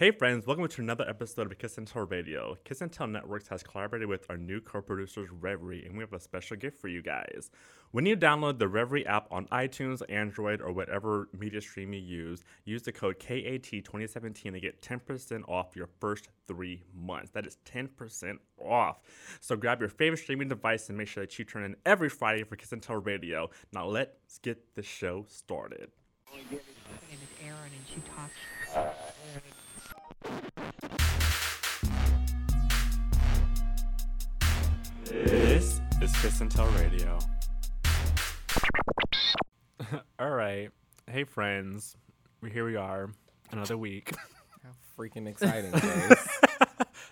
Hey friends, welcome to another episode of Kiss and Tell Radio. Kiss and Tell Networks has collaborated with our new co-producers Reverie, and we have a special gift for you guys. When you download the Reverie app on iTunes, Android, or whatever media stream you use, use the code KAT2017 to get 10% off your first three months. That is 10% off. So grab your favorite streaming device and make sure that you turn in every Friday for Kiss and Tell Radio. Now let's get the show started. My name is Erin, and she talks. This is Kiss and Tell Radio. All right. Hey, friends. We Here we are. Another week How freaking exciting, Chase.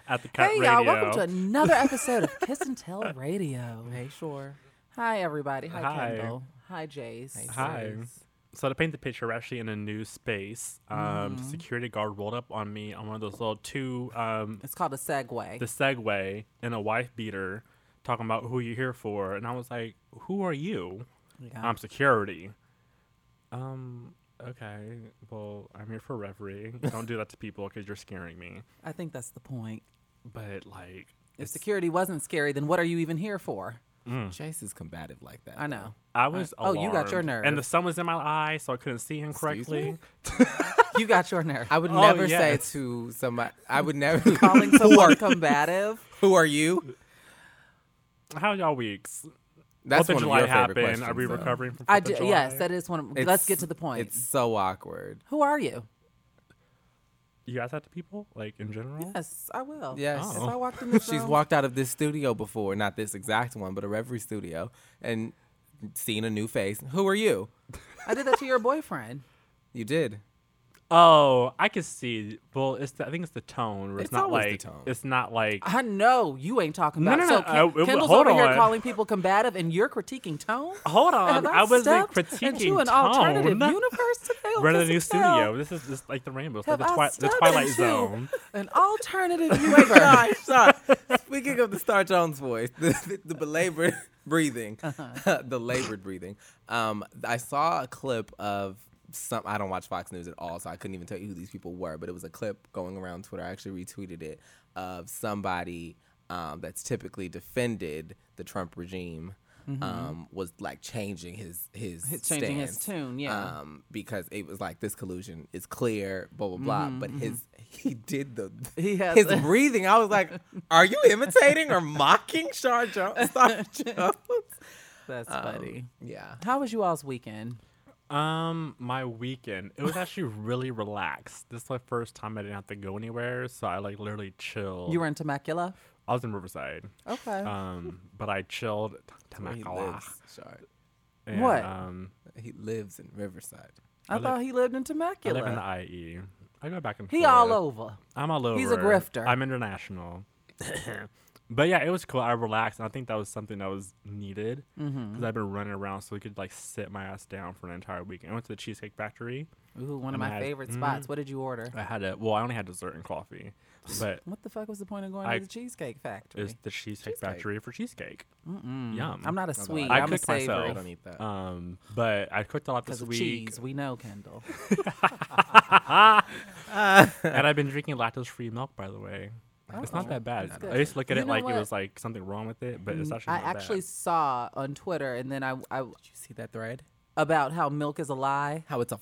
at the Cut Hey Radio. y'all, welcome to another episode of Kiss and Tell Radio. hey, sure. Hi everybody. Hi, Hi. Kendall. Hi Jace. Hi. Chase. So to paint the picture, we're actually in a new space. Um, Mm-hmm. security guard rolled up on me on one of those little two, um, It's called a Segway. the Segway and a wife beater, talking about who you're here for, and I was like, "Who are you?" Yeah. I'm security. Um. Okay. Well, I'm here for reverie. Don't do that to people because you're scaring me. I think that's the point. But like, If security wasn't scary, then what are you even here for? Chase is combative like that. I know. I was. oh, you got your nerve. And the sun was in my eye, so I couldn't see him correctly. You got your nerve. I would Oh, never yes. say to somebody. I would never Calling who someone combative. who are you? How y'all weeks? That's Fourth of one July of your favorite happened. Are we though. recovering from? I Fourth of did. July? Yes, that is one. Of, let's get to the point. It's so awkward. Who are you? You guys that to people like in general? Yes, I will. Yes. Oh. I walked in this She's walked out of this studio before, not this exact one, but a Reverie studio, and seen a new face. Who are you? I did that to your boyfriend. You did. Oh, I can see. Well, it's the, I think it's the tone. Where it's, It's not always the like tone. it's not like I know you ain't talking No, about. no, so no, Ken- uh, it- Kendall's hold over here calling people combative, and you're critiquing tone. Hold on, Have I wasn't stepped critiquing into an tone. alternative universe today. We're in the Kiss new studio. This is just like the rainbow. It's like the, twi- the Twilight into Zone. An alternative Wait, universe. sorry, sorry. Speaking of the Star Jones voice, the, the, the belabored breathing, Uh-huh. the labored breathing. Um, I saw a clip of some. I don't watch Fox News at all, so I couldn't even tell you who these people were. But it was a clip going around Twitter. I actually retweeted it of somebody um, that's typically defended the Trump regime. Um, was like changing his his, Mm-hmm. Changing his tune, yeah. Um, because it was like this collusion is clear, blah blah blah. But his he did the Mm-hmm, He his breathing. I was like, "Are you imitating or mocking Jones?" Jones? That's Um, funny. yeah. How was you all's weekend? Um, my weekend it was actually really relaxed. This is my first time I didn't have to go anywhere, so I like literally chilled. You were in Temecula. I was in Riverside. Okay. Um, but I chilled. Temecula. lives, Shard. And, What? Um, He lives in Riverside. I, live- thought he lived in Temecula. I Temecula. live in the IE. I go back and he forth. all over. I'm all over. He's a grifter. I'm international. but yeah, it was cool. I relaxed, and I think that was something that was needed because Mm-hmm. I've been running around, so we could like sit my ass down for an entire week. I went to the Cheesecake Factory. Ooh, one of my had- favorite mm. spots. What did you order? I had a Well, I only had dessert and coffee, but What the fuck was the point of going I- to the Cheesecake Factory? it's the Cheesecake, Cheesecake. Factory for cheesecake. Mm-mm. Yum. I'm not a sweet. I I'm a cooked myself. I don't eat that. Um, but I cooked a lot Because this of week, cheese, we know, Kendall. and I've been drinking lactose-free milk. By the way, it's not Oh, that bad. I good. used to look at You it like what? it was like something wrong with it, but it's mm, actually I not actually bad. saw on Twitter, and then I, I Did you see that thread? about how milk is a lie. How it's a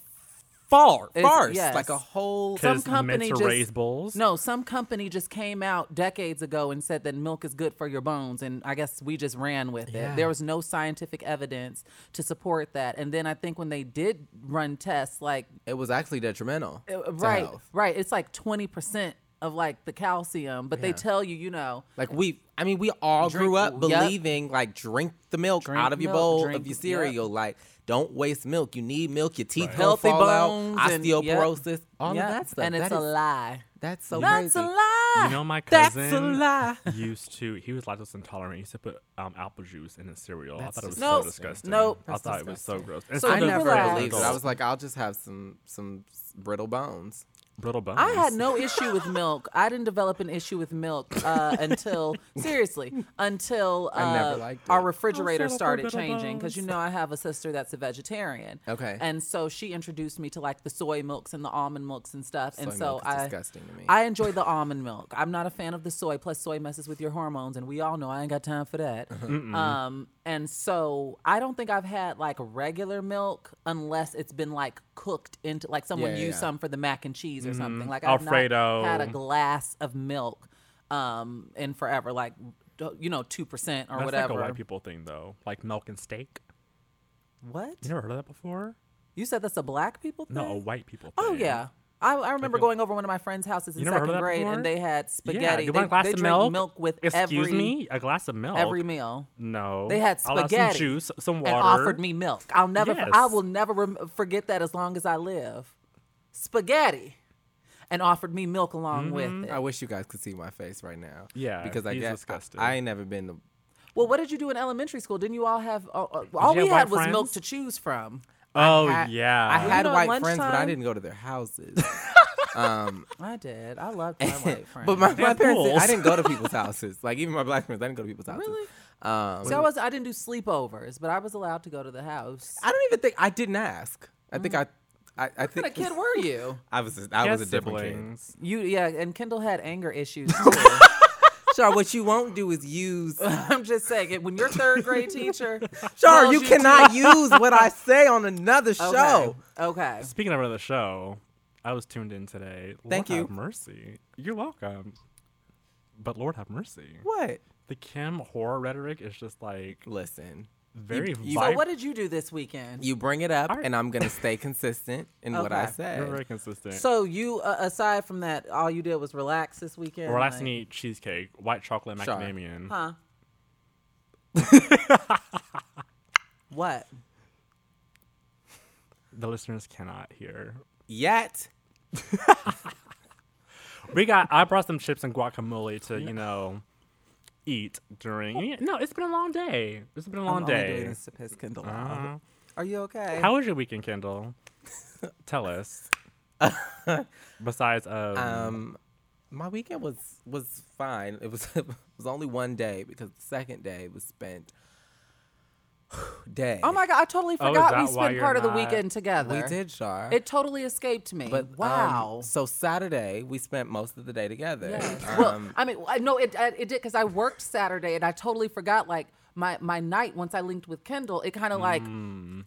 far It's- farce, yes. like a whole. Some 'Cause company meant to just- raise bulls. No, some company just came out decades ago and said that milk is good for your bones, and I guess we just ran with Yeah. it. There was no scientific evidence to support that. And then I think when they did run tests, like It was actually detrimental. to right, health. right, it's like twenty percent of like the calcium, but they Yeah. tell you, you know, Like we, I mean, we all Drink- grew up yep. believing like drink the milk Drink out of your milk, bowl drink- of your yep. cereal. Like don't waste milk. You need milk. Your teeth Right. gonna Healthy fall out. bones and- yep. Osteoporosis. All yeah, of that stuff. and it's That a is- lie. That's so That's crazy. a lie. You know, my That's cousin a lie. used to. He was lactose intolerant. He used to put um, apple juice in his cereal. That's I thought it was Nope. so disgusting. Nope. I That's thought it was so disgusting. gross. And So I you does never for an believed it. I was like, I'll just have some some brittle bones. Brittle bones. I had no issue with milk. I didn't develop an issue with milk uh, until seriously until uh, I never liked our it. refrigerator started changing because you know I have a sister that's a vegetarian. Okay. and so she introduced me to like the soy milks and the almond milks and stuff. and so milk is I disgusting to me. I enjoy the almond milk. I'm not a fan of the soy. Plus, soy messes with your hormones, and we all know I ain't got time for that. Um, and so I don't think I've had like regular milk unless it's been like cooked into like someone Yeah, yeah, used yeah. some for the mac and cheese or something. Like I've not had a glass of milk um in forever, like you know, two percent or That's whatever. like a white people thing, though. Like milk and steak. What? You never heard of that before? You said that's a black people thing? No, a white people thing. Oh yeah. I, I remember a- going over one of my friends' houses in You never heard of second grade, before? and they had Yeah, spaghetti. you they, want a glass they of drank milk? with Excuse every me? A glass of milk? every meal. No. They had I'll have spaghetti some juice, some water. and offered me milk. I'll never, I will never rem- forget that as long as I live. Spaghetti, and offered me milk along with it. I wish you guys could see my face right now. Yeah, because I he's guess disgusted. I, I ain't never been to. well, what did you do in elementary school? Didn't you all have? Uh, uh, all you we have had white was milk to choose from. Oh, had- yeah. I had know, at white friends, but I didn't go to their houses. um, I did. I loved my white friends. but my, my parents, did- pools. I didn't go to people's houses. Like even my black friends, I didn't go to people's houses. Really? Um, See, I was. I didn't do sleepovers, but I was allowed to go to the house. I don't even think I didn't ask. I think I, I, I What think kind of kid were you? I was. A, I He was a different kid. You yeah, and Kendall had anger issues too. Char, what you won't do is use. I'm just saying, it- when your third grade teacher, Char, tells you to- cannot use what I say on another Okay. show. Okay. Speaking of another show, I was tuned in today. Thank Lord you. Have mercy. You're welcome. But Lord have mercy. What? The Kim horror rhetoric is just like Listen, very you- So vib- what did you do this weekend? you bring it up, All right. and I'm gonna stay consistent in what I Okay. say. You're very consistent. so you, uh, aside from that, all you did was relax this weekend. Relax like- and eat cheesecake, white chocolate Sure. macadamia. Huh? what? The listeners cannot hear. Yet, We got. I brought some chips and guacamole to you know eat during. No, it's been a long day. It's been a long I'm only day. doing this to piss Kendall. Uh-huh. Are you okay? How was your weekend, Kendall? Tell us. Besides, um, um, my weekend was was fine. It was it was only one day because the second day was spent. day. oh my god! I totally Oh, is forgot that we why spent you're part of the not- weekend together. We did, Char. It totally escaped me. But um, wow. so Saturday we spent most of the day together. Yes. Um, well, I mean, I know it. I- It did because I worked Saturday and I totally forgot. Like my my night once I linked with Kendall, it kind of like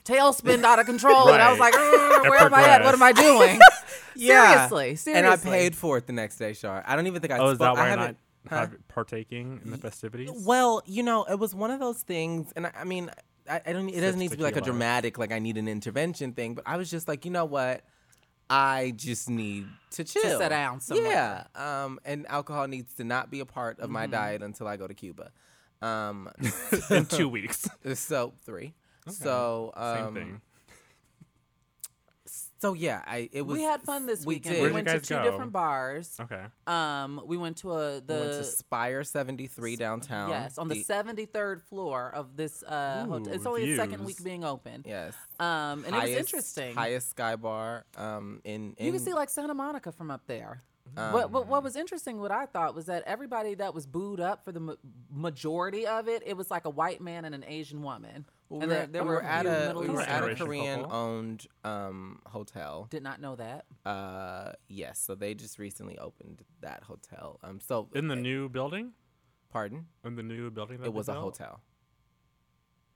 tailspinned out of control, and I was Right. like, "Ugh, It where am I at? What am I doing? yeah. seriously, seriously. And I paid for it the next day, Char. I don't even think I. oh, is spoke- that I why you're haven't- not partaking in the festivities? Well, you know, it was one of those things, and I, I mean, I, I don't. It doesn't need to be like a dramatic, like I need an intervention thing. But I was just like, you know what? I just need to chill, to sit down somewhere. Yeah, um, and alcohol needs to not be a part of Mm-hmm. my diet until I go to Cuba. Um, in two weeks. so three. So Same um, thing. So yeah, I it was. we had fun this we weekend. Did. We went to two go? different bars. Okay. Um, we went to a the we went to Spire seventy three downtown. yes on the seventy third floor of this uh hotel. It's Ooh, only the second week being open. Yes. Um, and it was interesting. Highest Sky Bar. Um, in, in You can see like Santa Monica from up there. Um, what, what what was interesting, what I thought was that everybody that was booed up for the ma- majority of it, it was like a white man and an Asian woman. We and were, there, there we were were at a we were at a Korean couple. owned um hotel. Did not know that. Uh, yes. So they just recently opened that hotel. Um, so In the new building? pardon, In the new building? That it they was a built? hotel.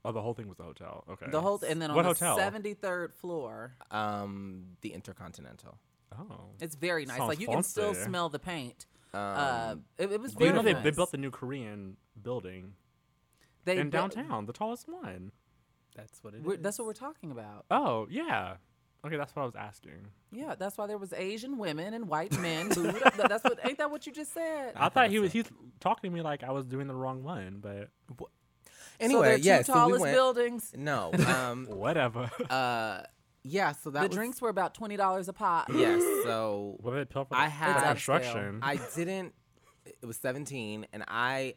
Oh, the whole thing was a hotel. Okay. The whole and then on What the hotel? seventy third floor, Um, the Intercontinental. Oh. it's very nice. Sounds like you can still smell the paint. Um, uh, it, it was Do you very know they, nice. they built the new Korean building They in built- downtown, the tallest one. That's what it we're- is. That's what we're talking about. Oh, yeah. Okay, that's what I was asking. Yeah, that's why there was Asian women and white men. That's what ain't that what you just said? I thought he was he's talking to me like I was doing the wrong one, but so Anyway, they're two yes. so we tallest went. buildings. No. Um. whatever. uh. Yeah. So that the was, drinks were about twenty dollars a pop. Yes. So what did it tell for I had- for It's the upscale. construction? I didn't. It was 17, and I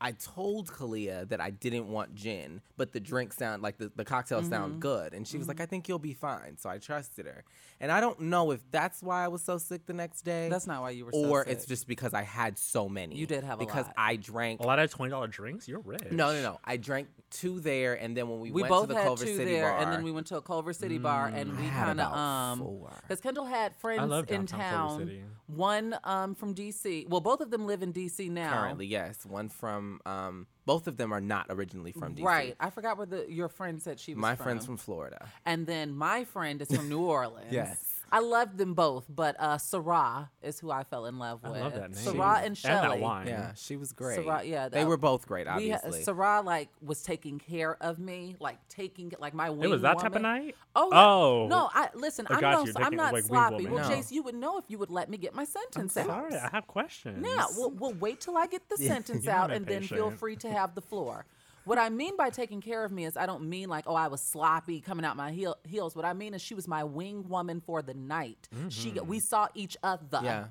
I told Kalia that I didn't want gin, but the drink sound like the, the cocktail Mm-hmm. sound good. And she was like, I think you'll be fine. So I trusted her. And I don't know if that's why I was so sick the next day. That's not why you were so Or sick. it's just because I had so many. You did have a because lot. I drank A lot of twenty dollar drinks. You're rich. No, no, no. I drank two there, and then when we, we went both to the had Culver two City there, bar, and then we went to a Culver City bar, and we I had kind of about um, because Kendall had friends love in downtown Culver town. City. One um from DC. Well, both of them live in DC now. currently, yes, one from. Um, both of them are not originally from DC. Right. I forgot where the your friend said she was. My from. friend's from Florida. And then my friend is from New Orleans. Yes. I loved them both, but uh, Sarah is who I fell in love I with. love that name. Sarah and And Shelly. that wine. Yeah, she was great. Sarah, yeah, they were both great. We Obviously, Sarah like was taking care of me, like taking like my wing It was that type of night. Oh. Oh. no! I listen. I I'm no, you, I'm not like, sloppy. Well, No. Jace, you would know if you would let me get my sentence out. Sorry, I have questions. Yeah, we'll, we'll wait till I get the sentence out not and then feel free to have the floor. What I mean by taking care of me is I don't mean like, oh, I was sloppy coming out my heel, heels. What I mean is she was my wing woman for the night. She Mm-hmm. we saw each other. yeah.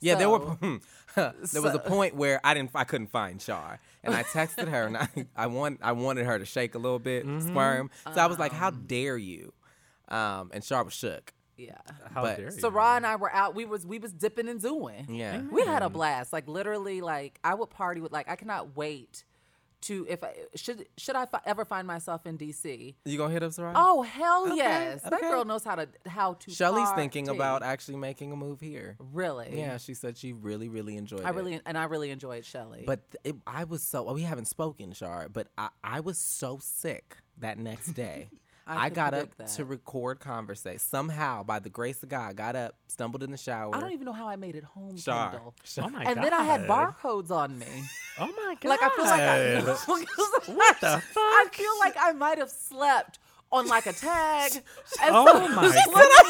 Yeah, there were. There was a point where I didn't, I couldn't find Char, and I texted her, and I, I want, I wanted her to shake a little bit, Mm-hmm. squirm. So I was like, Um. "How dare you?" Um, and Char was shook. Yeah. How but dare you? Sarah and I were out. We was we was dipping and doing. Yeah. We had a blast. Like literally, like I would party with. Like I cannot wait to if I should should I fi- ever find myself in DC. You gonna hit up Sarah? Oh hell Okay, yes! That girl knows how to how to. Shelly's thinking about actually making a move here. really. Yeah, she said she really, really enjoyed I it. really and I really enjoyed Shelly. But it, I was so well, we haven't spoken, Shar, but I, I was so sick that next day. I I, got up that. to record conversation. Somehow, by the grace of God, got up, stumbled in the shower. I don't even know how I made it home, Shar. Kendall. Oh my and god. then I had barcodes on me. Oh my god. Like I feel like I, What the fuck? I feel like I might have slept on like a tag. And Oh so- my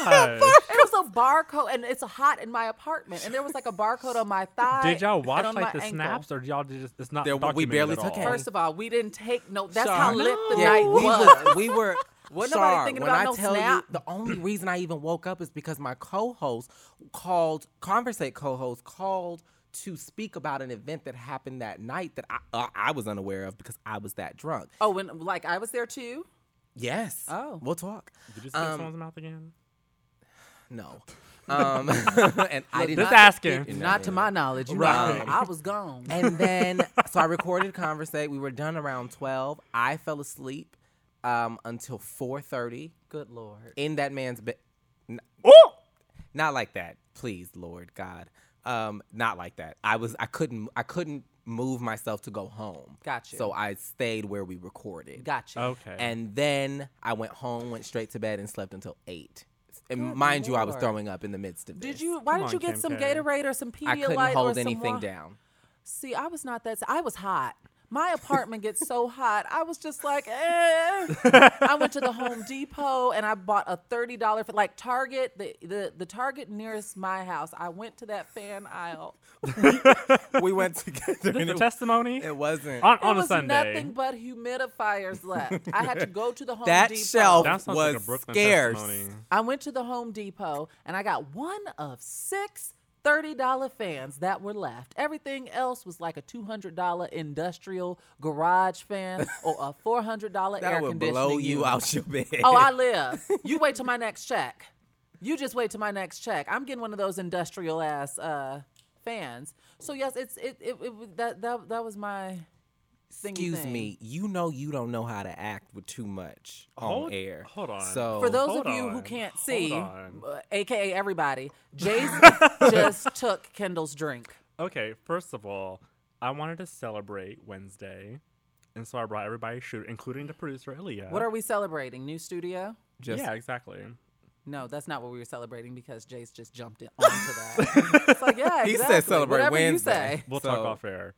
god. It was a barcode, and it's hot in my apartment, and there was like a barcode on my thigh. Did y'all watch like the ankle. snaps, or y'all just it's not? There- we barely at took it. First of all, we didn't take note. That's Shar. how lit the No. night we was. was. We were. Wasn't nobody Shar, thinking when about I no tell snap. you, the only reason I even woke up is because my co-host called, Conversate co-host called to speak about an event that happened that night that I, uh, I was unaware of because I was that drunk. Oh, when like I was there too. Yes. Oh. We'll talk. Did you spit Um, someone's mouth again? No. Um, and I did Just not. asking. Not to my knowledge. Right. know, I was gone. And then, so I recorded Conversate. We were done around 12. I fell asleep um, until 4.30 Good lord. in that man's bed. Oh! Not like that. Please, Lord God. Um, not like that. I was, I couldn't, I couldn't move myself to go home. Got you. So I stayed where we recorded. Gotcha. Okay. And then I went home, went straight to bed, and slept until 8. And Good mind you, I was throwing up in the midst of this. Did you? Why Come didn't you get Kim some K. Gatorade or some Pedialyte I couldn't hold some anything wa- down. See, I was not that. I was hot. My apartment gets so hot. I was just like, eh. I went to the Home Depot and I bought a thirty dollar like Target. The, the the Target nearest my house. I went to that fan aisle. we went together. Just and a it, testimony it wasn't. on, There on a was Sunday. nothing but humidifiers left. I had to go to the Home That Depot. shelf That sounds was like a scarce. testimony. I went to the Home Depot and I got one of six $30 fans that were left. Everything else was like a $200 industrial garage fan or a $400 air That would conditioning blow you unit. out your bed. Oh, I live. You wait till my next check. You just wait till my next check. I'm getting one of those industrial ass uh, fans. So yes, it's it, it, it that that that was my Excuse thing. me. You know you don't know how to act with too much on air. hold on. So For those Hold of you who can't see, uh, aka everybody, Jace just took Kendall's drink. Okay, first of all, I wanted to celebrate Wednesday, and so I brought everybody shoot, including the producer Aaliyah. What are we celebrating? New studio? just yeah, exactly. No, that's not what we were celebrating because Jace just jumped in onto that. it's like, yeah, He said celebrate Whatever Wednesday. you say. We'll So- talk off air.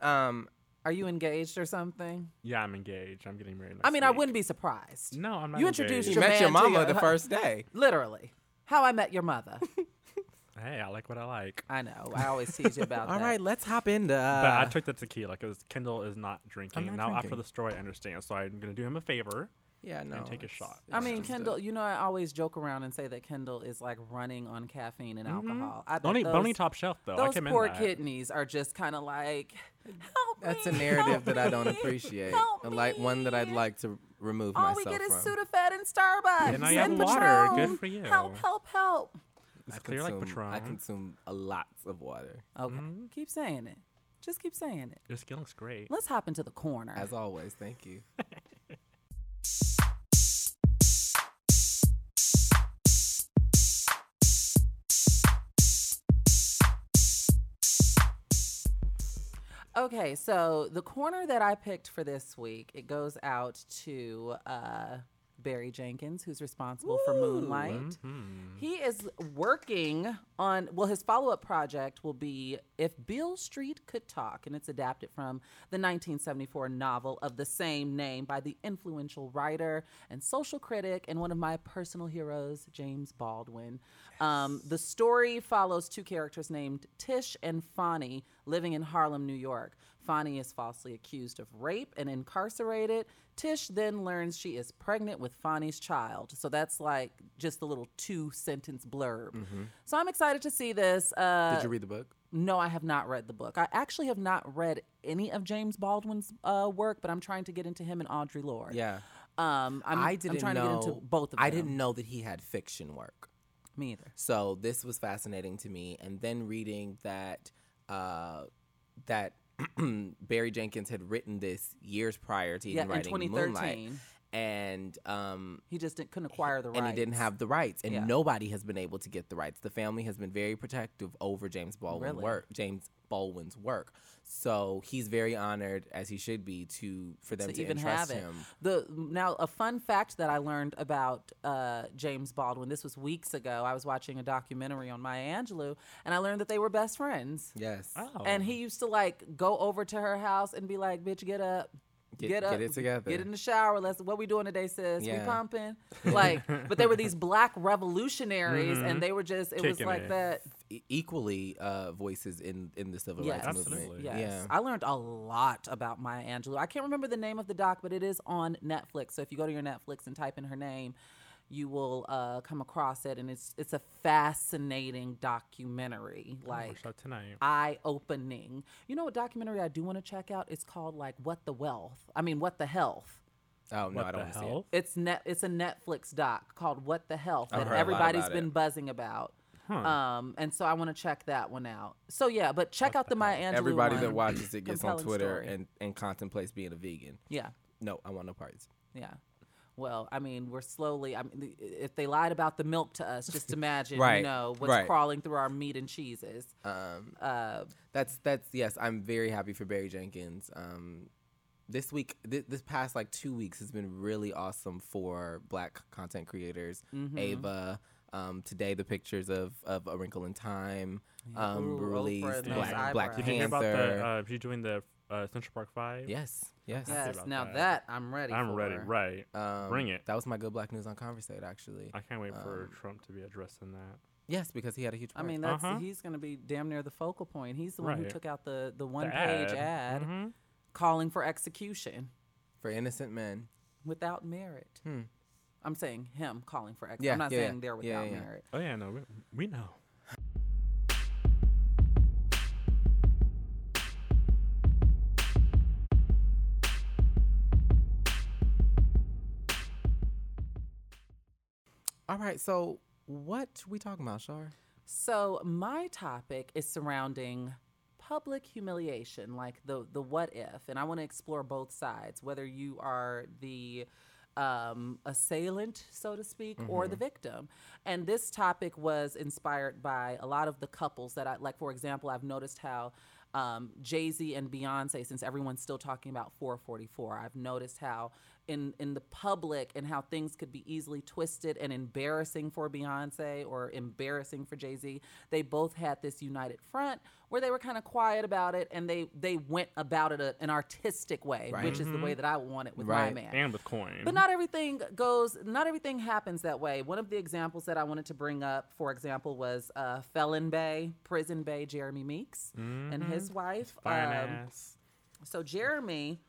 um Are you engaged or something? Yeah, I'm engaged. I'm getting married. Next I mean, I wouldn't be surprised. No, I'm not. You introduced you engaged. your met your man to mama your- the first day. Literally. How I met your mother. Hey, I like what I like. I know. I always tease you about All that. right, let's hop into uh, But I took the tequila because Kendall is not drinking. not now after the story, I understand. So I'm gonna do him a favor Yeah, no. take a shot. I mean, just a- Kendall. You know, I always joke around and say that Kendall is like running on caffeine and alcohol. I bet Only, those, only top shelf though. I those commend poor that. kidneys are just kind of like. Help That's me, a narrative help that I don't appreciate. help a like one that I'd me." like to remove All we myself get is from. Sudafed and Starbucks. And now you have and water. Good for you. Help! Help! Help! It's I clear like consume- I consume a lot of water, Okay, Mm-hmm. keep saying it. Just keep saying it. Your skin looks great. Let's hop into the corner. as always. Thank you. Okay, so the corner that I picked for this week, it goes out to uh, Barry Jenkins, who's responsible for Moonlight. Mm-hmm. He is working on, well, his follow up project will be If Beale Street Could Talk, and it's adapted from the 1974 novel of the same name by the influential writer and social critic and one of my personal heroes, James Baldwin. Um, the story follows two characters named Tish and Fonny living in Harlem, New York. Fonny is falsely accused of rape and incarcerated. Tish then learns she is pregnant with Fonny's child. So that's like just a little two sentence blurb. So I'm excited to see this. Uh, Mm-hmm. Did you read the book? no, I have not read the book. I actually have not read any of James Baldwin's uh, work, but I'm trying to get into him and Audre Lorde. Yeah. Um, I'm, I I'm didn't trying know. to get into both of them. I didn't know that he had fiction work. Me either. So this was fascinating to me. And then reading that uh, that Barry Jenkins had written this years prior to Yeah, even in writing 2013. Moonlight, and um, He just didn't, couldn't acquire the rights. and he didn't have the rights, and Yeah. nobody has been able to get the rights. The family has been very protective over James Baldwin's Really? work. James Baldwin's work. So he's very honored, as he should be, to for them to to, even entrust have it. him. The now a fun fact that I learned about uh, James Baldwin. This was weeks ago. I was watching a documentary on Maya Angelou, and I learned that they were best friends. Yes. Oh. And he used to like go over to her house and be like, "Bitch, get up." Get- Get, up, get it together." Get in the shower. Let's. What we doing today, sis? We pumping. Like, but they were these black revolutionaries, and they were just. It was like it. that. Equally uh, voices in in the civil Yes, rights Absolutely. movement. Yes. Yeah. I learned a lot about Maya Angelou. I can't remember the name of the doc, but it is on Netflix. So if you go to your Netflix and type in her name, you will uh, come across it, and it's it's a fascinating documentary, like Watch that tonight. eye opening. You know what documentary I do want to check out? It's called like What the Wealth. I mean, What the Health. Oh no, what I don't the want to see it. It's net. It's a Netflix doc called "What the Health" that heard a lot everybody's about been it. buzzing about. Huh. Um, and so I want to check that one out. So yeah, but check out the Maya Angelou. Everybody that watches it gets on Twitter story. and, and contemplates being a vegan. yeah, No, I want no parts. yeah. Well, I mean, we're slowly. I mean, the- if they lied about the milk to us, just imagine, you know, what's right. crawling through our meat and cheeses. Um, Uh, that's that's yes. I'm very happy for Barry Jenkins. Um, this week, th- this past like two weeks has been really awesome for Black content creators. Mm-hmm. Ava. Um, today, the pictures of, of A Wrinkle in Time um, Ooh, released. Black, Black eyebrows. Did you hear about Panther. the? Uh, you doing the uh, Central Park Five? yes, yes. yes. Now that. that. I'm ready. I'm for. ready. Right. Um, Bring it. That was my good Black News on Conversate, actually. I can't wait for um, Trump to be addressing that. Yes, because he had a huge. I mean, that's Uh-huh. he's going to be damn near the focal point. He's the one who took out the the one The page ad, Mhm. calling for execution for innocent men. without merit. Hmm. I'm saying him calling for execution. Yeah, I'm not yeah, saying yeah. they're Yeah, without yeah. merit. Oh yeah, no, we, we know. All right, so what we talking about, Shar? So my topic is surrounding public humiliation, like the the what if, and I want to explore both sides, whether you are the um, assailant, so to speak, or the victim. And this topic was inspired by a lot of the couples that I like. For example, I've noticed how um, Jay Z and Beyonce, since everyone's still talking about 444, I've noticed how in in the public and how things could be easily twisted and embarrassing for Beyonce or embarrassing for Jay Z. They both had this united front where they were kind of quiet about it and they they went about it a, an artistic way, Right. which is the way that I want it with Right. my man. And with coin. But not everything goes, not everything happens that way. One of the examples that I wanted to bring up, for example, was uh, Felon Bay, Prison Bay, Jeremy Meeks and his wife. Fine Um, so Jeremy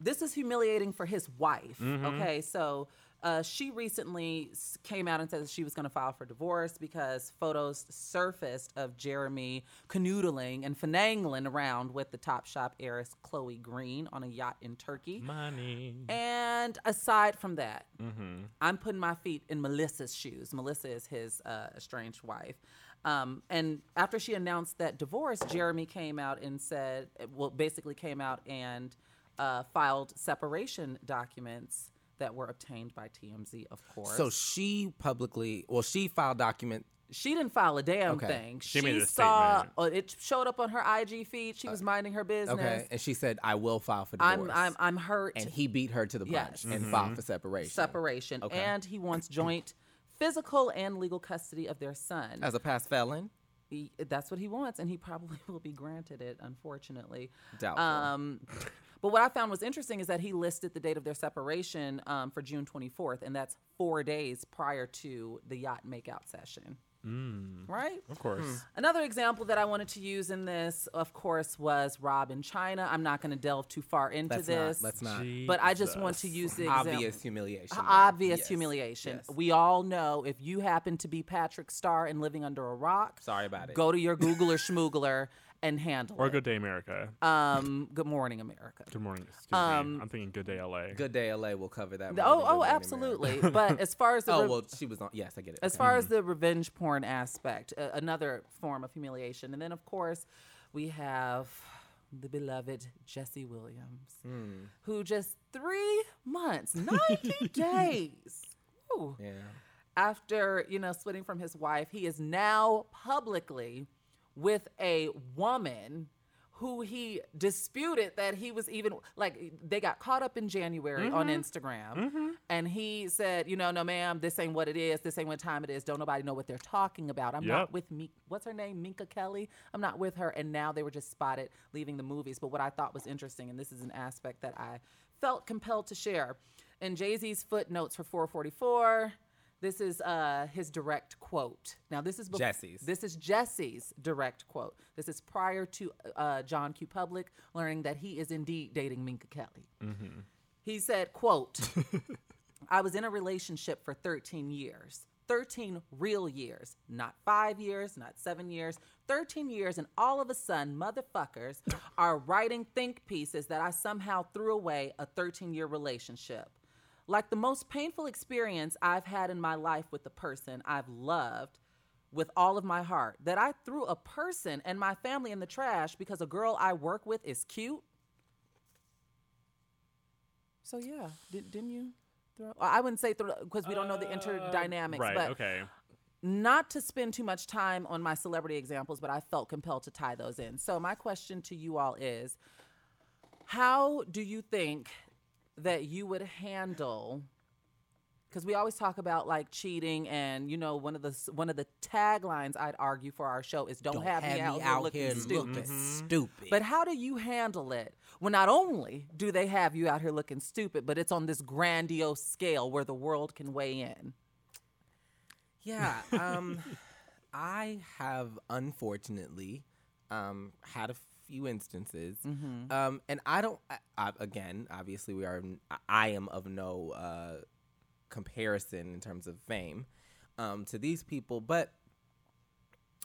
this is humiliating for his wife. Mm-hmm. Okay, so uh, she recently came out and said that she was going to file for divorce because photos surfaced of Jeremy canoodling and finagling around with the Topshop heiress Chloe Green on a yacht in Turkey. Money. And aside from that, Mm-hmm. I'm putting my feet in Melissa's shoes. Melissa is his uh, estranged wife. Um, and after she announced that divorce, Jeremy came out and said, well, basically came out and uh, filed separation documents that were obtained by TMZ, of course. So she publicly, well, she filed document. she didn't file a damn Okay. thing. She She, made a saw statement. uh, it showed up on her IG feed. She was minding her business. Okay, and she said, "I will file for divorce." I'm I'm I'm hurt. and he beat her to the punch Yes. and Mm-hmm. filed for separation. separation, Okay. and he wants joint physical and legal custody of their son. As a past felon, He- that's what he wants, and he probably will be granted it, unfortunately. Doubtful. Um, but what I found was interesting is that he listed the date of their separation um, for June 24th, and that's four days prior to the yacht makeout session. Right? Of course. Hmm. Another example that I wanted to use in this, of course, was Rob in Chyna. I'm not going to delve too far into let's this. not. Let's not. But I just want to use the example. Obvious humiliation. there. Obvious Yes. humiliation. Yes. We all know if you happen to be Patrick Star and living under a rock, Sorry about it. go to your Googler or Schmoogler and handle Or it. Good Day America. Um, good morning, America. Good morning. Excuse me. I'm thinking Good Day LA. Good Day LA will cover that. more Oh, Good oh, Morning absolutely. But as far as the oh re- well, she was on. Yes, I get it. as far as the revenge porn aspect, uh, another form of humiliation, and then of course we have the beloved Jesse Williams, Hmm. who just three months, ninety days. Whew, yeah. after you know splitting from his wife he is now publicly with a woman who he disputed that he was even like they got caught up in January on mm-hmm. Instagram. Mm-hmm. And he said you know no ma'am this ain't what it is. This ain't what time it is. Don't nobody know what they're talking about. I'm Yep. not with me what's her name? Minka Kelly? I'm not with her. And now they were just spotted leaving the movies. But what I thought was interesting and this is an aspect that I felt compelled to share in Jay-Z's footnotes for 444 this is uh, his direct quote. Now, this is bef- Jesse's. This is Jesse's direct quote. This is prior to uh, John Q. Public learning that he is indeed dating Minka Kelly. He said, "quote I was in a relationship for 13 years." 13 real years, not five years, not seven years, 13 years, and all of a sudden, motherfuckers are writing think pieces that I somehow threw away a 13 year relationship. Like the most painful experience I've had in my life with the person I've loved with all of my heart, that I threw a person and my family in the trash because a girl I work with is cute. So yeah, did, didn't you throw? I wouldn't say throw because we don't know the interdynamics, uh, Right. but okay. not to spend too much time on my celebrity examples, but I felt compelled to tie those in. So my question to you all is how do you think that you would handle because we always talk about like cheating and you know one of the one of the taglines I'd argue for our show is don't, have, me out, here looking stupid. looking stupid. But how do you handle it when not only do they have you out here looking stupid, but it's on this grandiose scale where the world can weigh in? Yeah. Um, I have unfortunately um, had a few instances, Mm-hmm. um, and I don't. I, I, again, obviously, we are. I am of no uh, comparison in terms of fame um, to these people, but.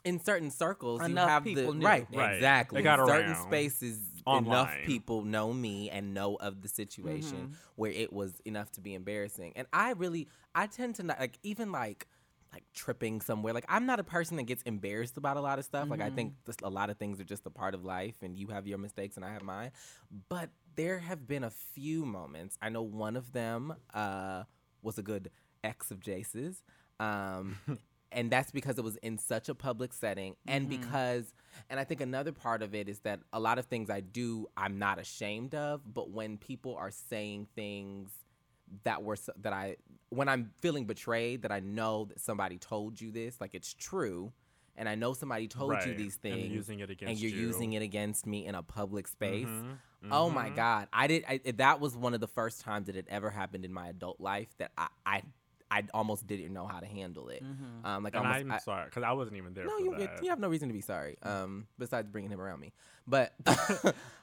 In certain circles, Enough you have people the knew. right, Right. exactly. They got In certain around. spaces, enough people know me and know of the situation Mm-hmm. where it was enough to be embarrassing. And I really, I tend to not like even like like tripping somewhere. Like I'm not a person that gets embarrassed about a lot of stuff. Like I think Mm-hmm. this, a lot of things are just a part of life, and you have your mistakes and I have mine. But there have been a few moments. I know one of them uh, was a good ex of Jace's. Um, and that's because it was in such a public setting and because and i think another part of it is that a lot of things i do i'm not ashamed of but when people are saying things that were s- that i when i'm feeling betrayed that i know that somebody told you this like it's true and i know somebody told you Right, these and things using it and against you're you. using it against me in a public space Mm-hmm, oh my god i did I, that was one of the first times that it ever happened in my adult life that i i I almost didn't know how to handle it. Um, like And almost, I'm I- sorry because I wasn't even there no, for you, that. you have no reason to be sorry. Um, besides bringing him around me, but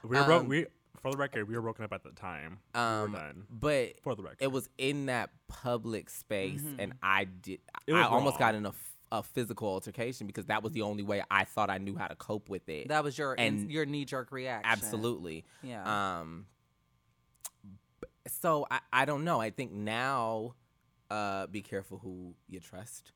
we were both, um, we For the record, we were broken up at the time. Um, we were done. but For the record. it was in that public space, and I did. It was I almost got wrong. in a, f- a physical altercation because that was the only way I thought I knew how to cope with it. That was your And- your knee jerk reaction. Absolutely. Yeah. Um. So I, I don't know. I think now, uh, be careful who you trust,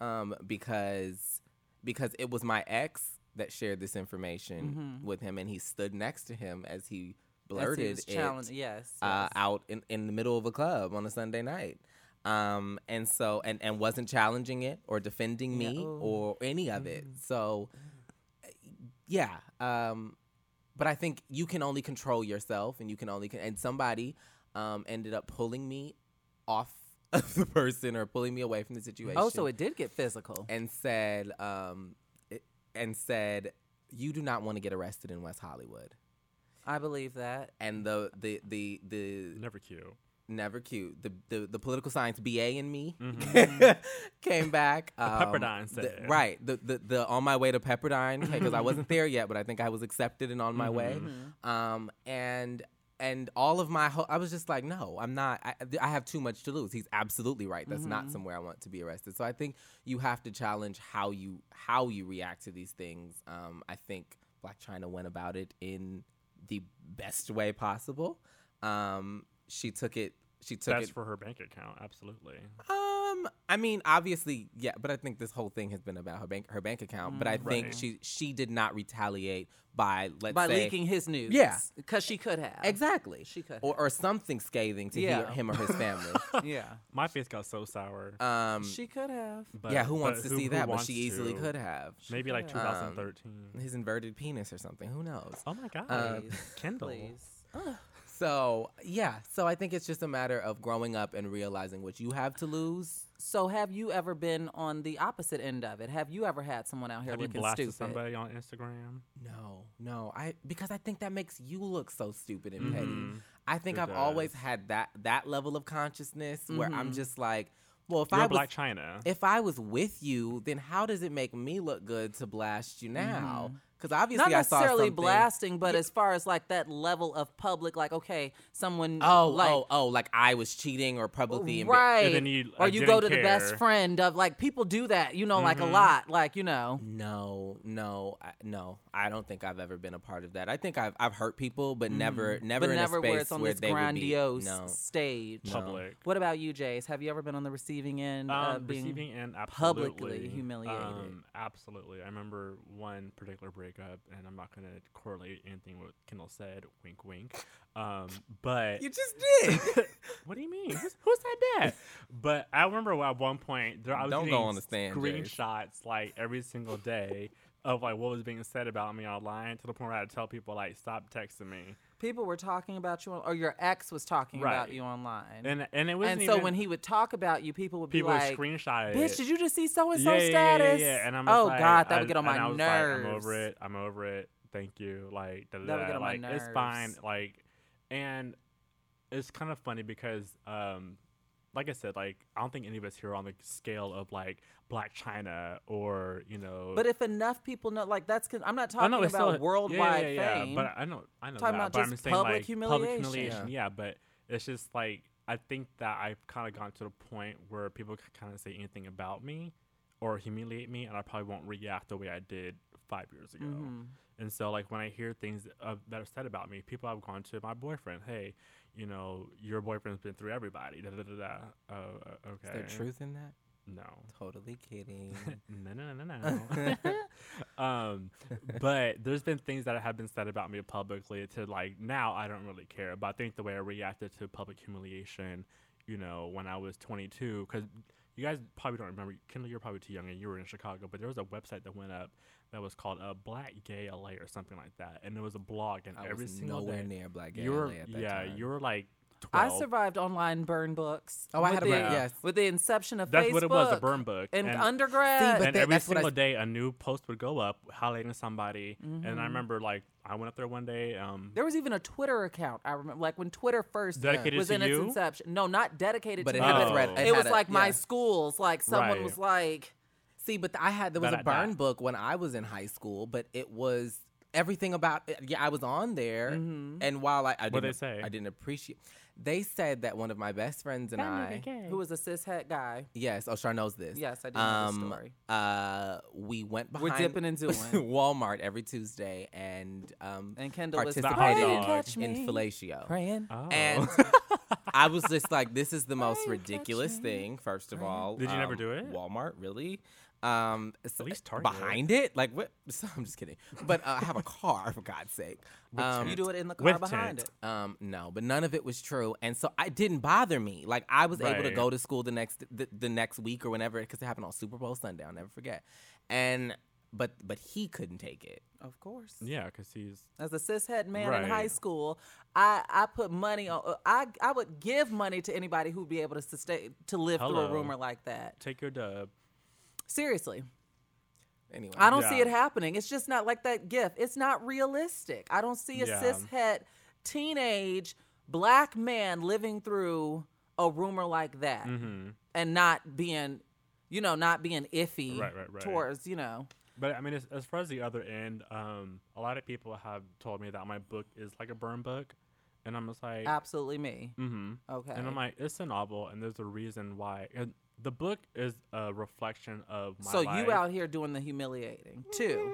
um, because because it was my ex that shared this information with him, and he stood next to him as he As he blurted it challenge- Yes. uh, out in, in the middle of a club on a Sunday night. Um, and so and, and wasn't challenging it or defending me Yeah, or any of it. So yeah. Um, but I think you can only control yourself and you can only con- and somebody um, ended up pulling me off of the person or pulling me away from the situation. Oh, so it did get physical. and said um, and said you do not want to get arrested in West Hollywood. I believe that. And the the the the Never cute. never cute. The the, the political science BA in me Mm-hmm. came back. um, Pepperdine the- said. right. The, the the on my way to Pepperdine because I wasn't there yet, but I think I was accepted and on my way. Mm-hmm. Um and and all of my ho- I was just like, no, I'm not. I, I have too much to lose. He's absolutely right. That's Mm-hmm. not somewhere I want to be arrested. So I think you have to challenge how you how you react to these things. Um, I think Blac Chyna went about it in the best way possible. Um, she took it. She took That's it. for her bank account. Absolutely. Um, I mean, obviously, yeah, but I think this whole thing has been about her bank, her bank account. But I think she she did not retaliate by let's By say leaking his news. Yeah. Because she could have. exactly, She could or, or something scathing to Yeah. him or his family. Yeah. My face got so sour. um, she could have. but, yeah, who wants but to see who that? But she easily to? could have. Maybe like could have. 2013. His inverted penis or something. Who knows? oh my god. Uh, Please. Kendall. Please. So yeah, so I think it's just a matter of growing up and realizing what you have to lose. So have you ever been on the opposite end of it? Have you ever had someone out here Have you looking blasted stupid? somebody on Instagram? No, no. I because I think that makes you look so stupid and Mhm. petty. I think It I've always had that that level of consciousness where I'm Mhm. just like, well, if You're I was Blac Chyna. if I was with you, then how does it make me look good to blast you now? Because obviously Not I saw necessarily something. blasting, but as far as like that level of public, like okay, someone Oh, like, oh, oh! Like I was cheating or publicly emba- right, then you, or like, you go to the best. Mm-hmm. friend of like people do that, you know, like a lot, like you know. No, no, I, no. I don't think I've ever been a part of that. I think I've I've hurt people, but never, never Mm. but in never a space where it's on where this they grandiose would be. No. stage. No. Public. What about you, Jace? Have you ever been on the receiving end of Um, being receiving and publicly humiliated? Um, absolutely. I remember one particular breakup, and I'm not going to correlate anything with Kendall said. Wink, wink. Um, but You just did. what do you mean? Who's, who said that? but I remember at one point there I was Don't go getting on the stand, screenshots like every single day of like what was being said about me online to the point where I had to tell people like stop texting me. People were talking about you, on, or your ex was talking about you online? And and it was and so when he would talk about you, people would people be like, screenshot it. "Bitch, did you just see so and so yeah, yeah, status?" Yeah, yeah, And I'm oh like, God, that I- would get on my nerves. Like, I'm over it. I'm over it. Thank you. Like da, da, That would get on my like it's fine. Like, and it's kind of funny because um. Like I said, like I don't think any of us here are on the scale of like Blac Chyna or you know. But if enough people know, like that's, con- I'm not talking know about still worldwide yeah, yeah, yeah, fame. But I know, I know Talking that. about but I'm just just saying public like humiliation. public humiliation. Yeah. Yeah, but it's just like I think that I've kind of gotten to the point where people can kind of say anything about me or humiliate me, and I probably won't react the way I did five years ago. Mm-hmm. And so, like when I hear things uh, that are said about me, people have gone to my boyfriend. Hey, you know, your boyfriend's been through everybody. Da da da da. Oh, uh, Is there truth in that? No. Totally kidding. no, no, no, no, no. um, but there's been things that have been said about me publicly to like now I don't really care. But I think the way I reacted to public humiliation, you know, when I was 22, because you guys probably don't remember. Kendall, you're probably too young, and you were in Chicago. But there was a website that went up that was called uh, Black Gay LA or something like that, and it was a blog, and I every was single nowhere day, near Black Gay you were LA at that yeah, time. you were like. 12. I survived online burn books. Oh, I had a the, burn- yes. with the inception of That's Facebook. what it was, a burn book. in And- undergrad. See, and that- every that's I single day a new post would go up highlighting somebody and Mm-hmm. i remember like i went up there one day um there was even a Twitter account. I remember, like when Twitter first Dedicated was to in you? its inception. No, not dedicated But to it me. had a but thread- It, it had was a- like my schools. Like someone Right. was like, See, but I had there was But a I- burn that- book when I was in high school, but it was everything about. Yeah, I was on there, and while I, I What'd didn't, they say? I didn't appreciate. They said that one of my best friends and I, Who was a cis cishet guy? yes, oh, Char knows this. Yes, I do know the um, story. Uh, we went behind. We're dipping into. Walmart every Tuesday and um And Kendall was participated Praying in, in me. fellatio. Praying. Oh. And I was just like, this is the most ridiculous thing. First of all, Did you never Um, do it? Walmart, really? Um, so- least Target. behind it, like what? I'm just kidding. But uh, I have a car, for God's sake. Um, you do it in the car With behind tent. it. um, no, but none of it was true, and so it didn't bother me. Like I was able to Right. go to school the next the, the next week or whenever because it happened on Super Bowl Sunday. I'll never forget. And but but he couldn't take it. Of course. Yeah, because he's As a cishet man in high school, I, I put money on. uh, I I would give money to anybody who'd be able to sustain to live through a Hello. rumor like that. take your dub. Seriously, Anyway, I don't see it happening. It's just not like that gift. It's not realistic. I don't see a Yeah. cishet teenage black man living through a rumor like that Mm-hmm. and not being, you know, not being iffy Right, right, right. towards, you know. But I mean, as, as far as the other end, um, a lot of people have told me that my book is like a burn book, and I'm just like, Absolutely me. mm-hmm. Okay. And I'm like, it's a novel, and there's a reason why. And the book is a reflection of my so life. you out here doing the humiliating too?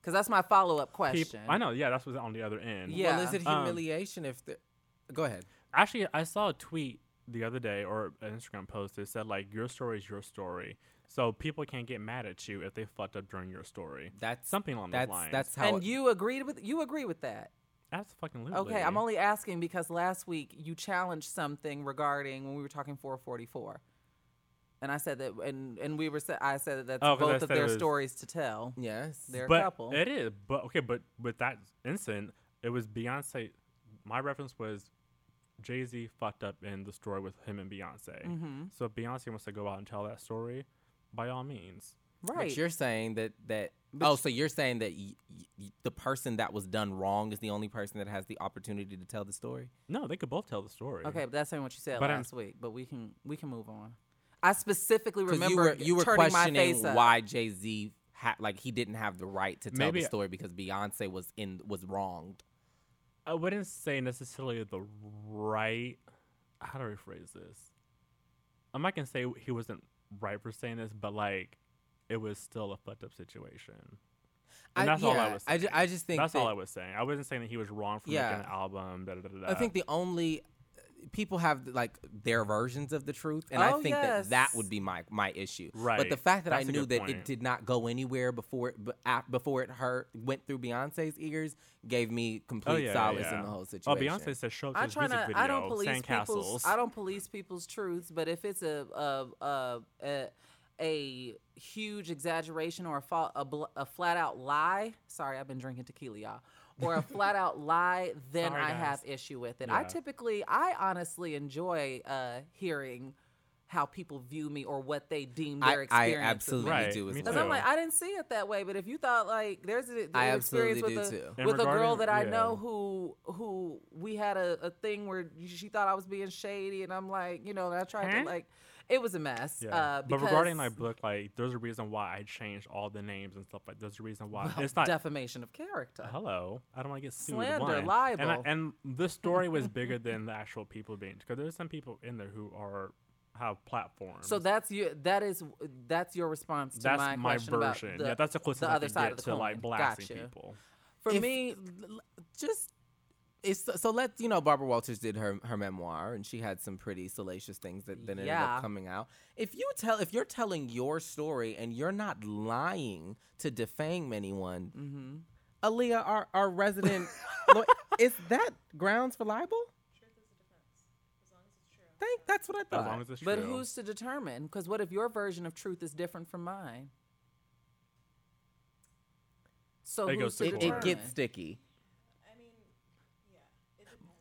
Because that's my follow up Peop- question. I know, yeah, that's what's on the other end. Yeah. Well, is it Um, humiliation if the? Go ahead. Actually, I saw a tweet the other day or an Instagram post that said like, your story is your story. So people can't get mad at you if they fucked up during your story. That's Something along that's those lines. that's how. and you agreed with you agree with that. That's fucking Okay, I'm only asking because last week you challenged something regarding when we were talking 444. And I said that, and and we were. sa- I said that that's Oh, 'cause I both of said it their was- stories to tell. yes. They're but a couple. It is, but okay, but with that incident, it was Beyonce. My reference was Jay Z fucked up in the story with him and Beyonce. Mm-hmm. So if Beyonce wants to go out and tell that story, by all means. Right. But you're saying that that. But oh, so you're saying that y- y- the person that was done wrong is the only person that has the opportunity to tell the story? No, they could both tell the story. okay, but that's not what you said But I'm- last week. But we can we can move on. I specifically remember you were you were turning my questioning face up. why Jay Z ha- like he didn't have the right to tell Maybe- the story because Beyonce was in was wronged. I wouldn't say necessarily the right. How do I phrase this? I'm not gonna say he wasn't right for saying this, but like, it was still a fucked up situation. And that's all I yeah, was I, ju- saying. I just think That's that, all I was saying. I wasn't saying that he was wrong for Yeah. making an album. Da, da, da, da, I think the only people have like their versions of the truth, and I Oh, think that that would be my my issue. Right. But the fact that That's I a knew that point. it did not go anywhere before it b- ap- before it hurt went through Beyonce's ears gave me complete Oh, yeah, yeah, solace yeah. in the whole situation. Oh, situation. Beyonce said show up I his try music not. video. I don't police Sandcastles. people's. I don't police people's truths, but if it's a a a, a, a huge exaggeration or a, fa- a bl- a flat out lie, sorry, I've been drinking tequila, y'all, or a flat out lie, then Sorry, I guys. have issue with it. I typically, I honestly enjoy uh, hearing how people view me or what they deem their I experience. of absolutely me. Right, do as well. Because I'm like, I didn't see it that way. But if you thought like there's a, I an absolutely experience with do a too. And with a girl that I yeah. know who who we had a, a thing where she thought I was being shady, and I'm like, you know, and I tried Huh? to like, it was a mess. Yeah. Uh, but regarding my book, like, there's a reason why I changed all the names and stuff like. There's a reason why well, it's not. defamation of character. Hello, I don't want to get sued. Slander, one. And, libel. I, and the story was bigger than the actual people being because there's some people in there who are have platforms. So that's you. that is that's your response to that's my, my question about version. the- yeah, that's the closest the I other can side get of the to like coin. blasting Gotcha. people. For If- me. l- just it's so let's you know Barbara Walters did her her memoir and she had some pretty salacious things that, that ended Yeah. up coming out. If you tell if you're telling your story and you're not lying to defame anyone, Mm-hmm. Aaliyah, our our resident, law- is that grounds for libel? Think that's what I As thought. long as it's But true. who's to determine? Because what if your version of truth is different from mine? So It who's goes to to it, it gets sticky.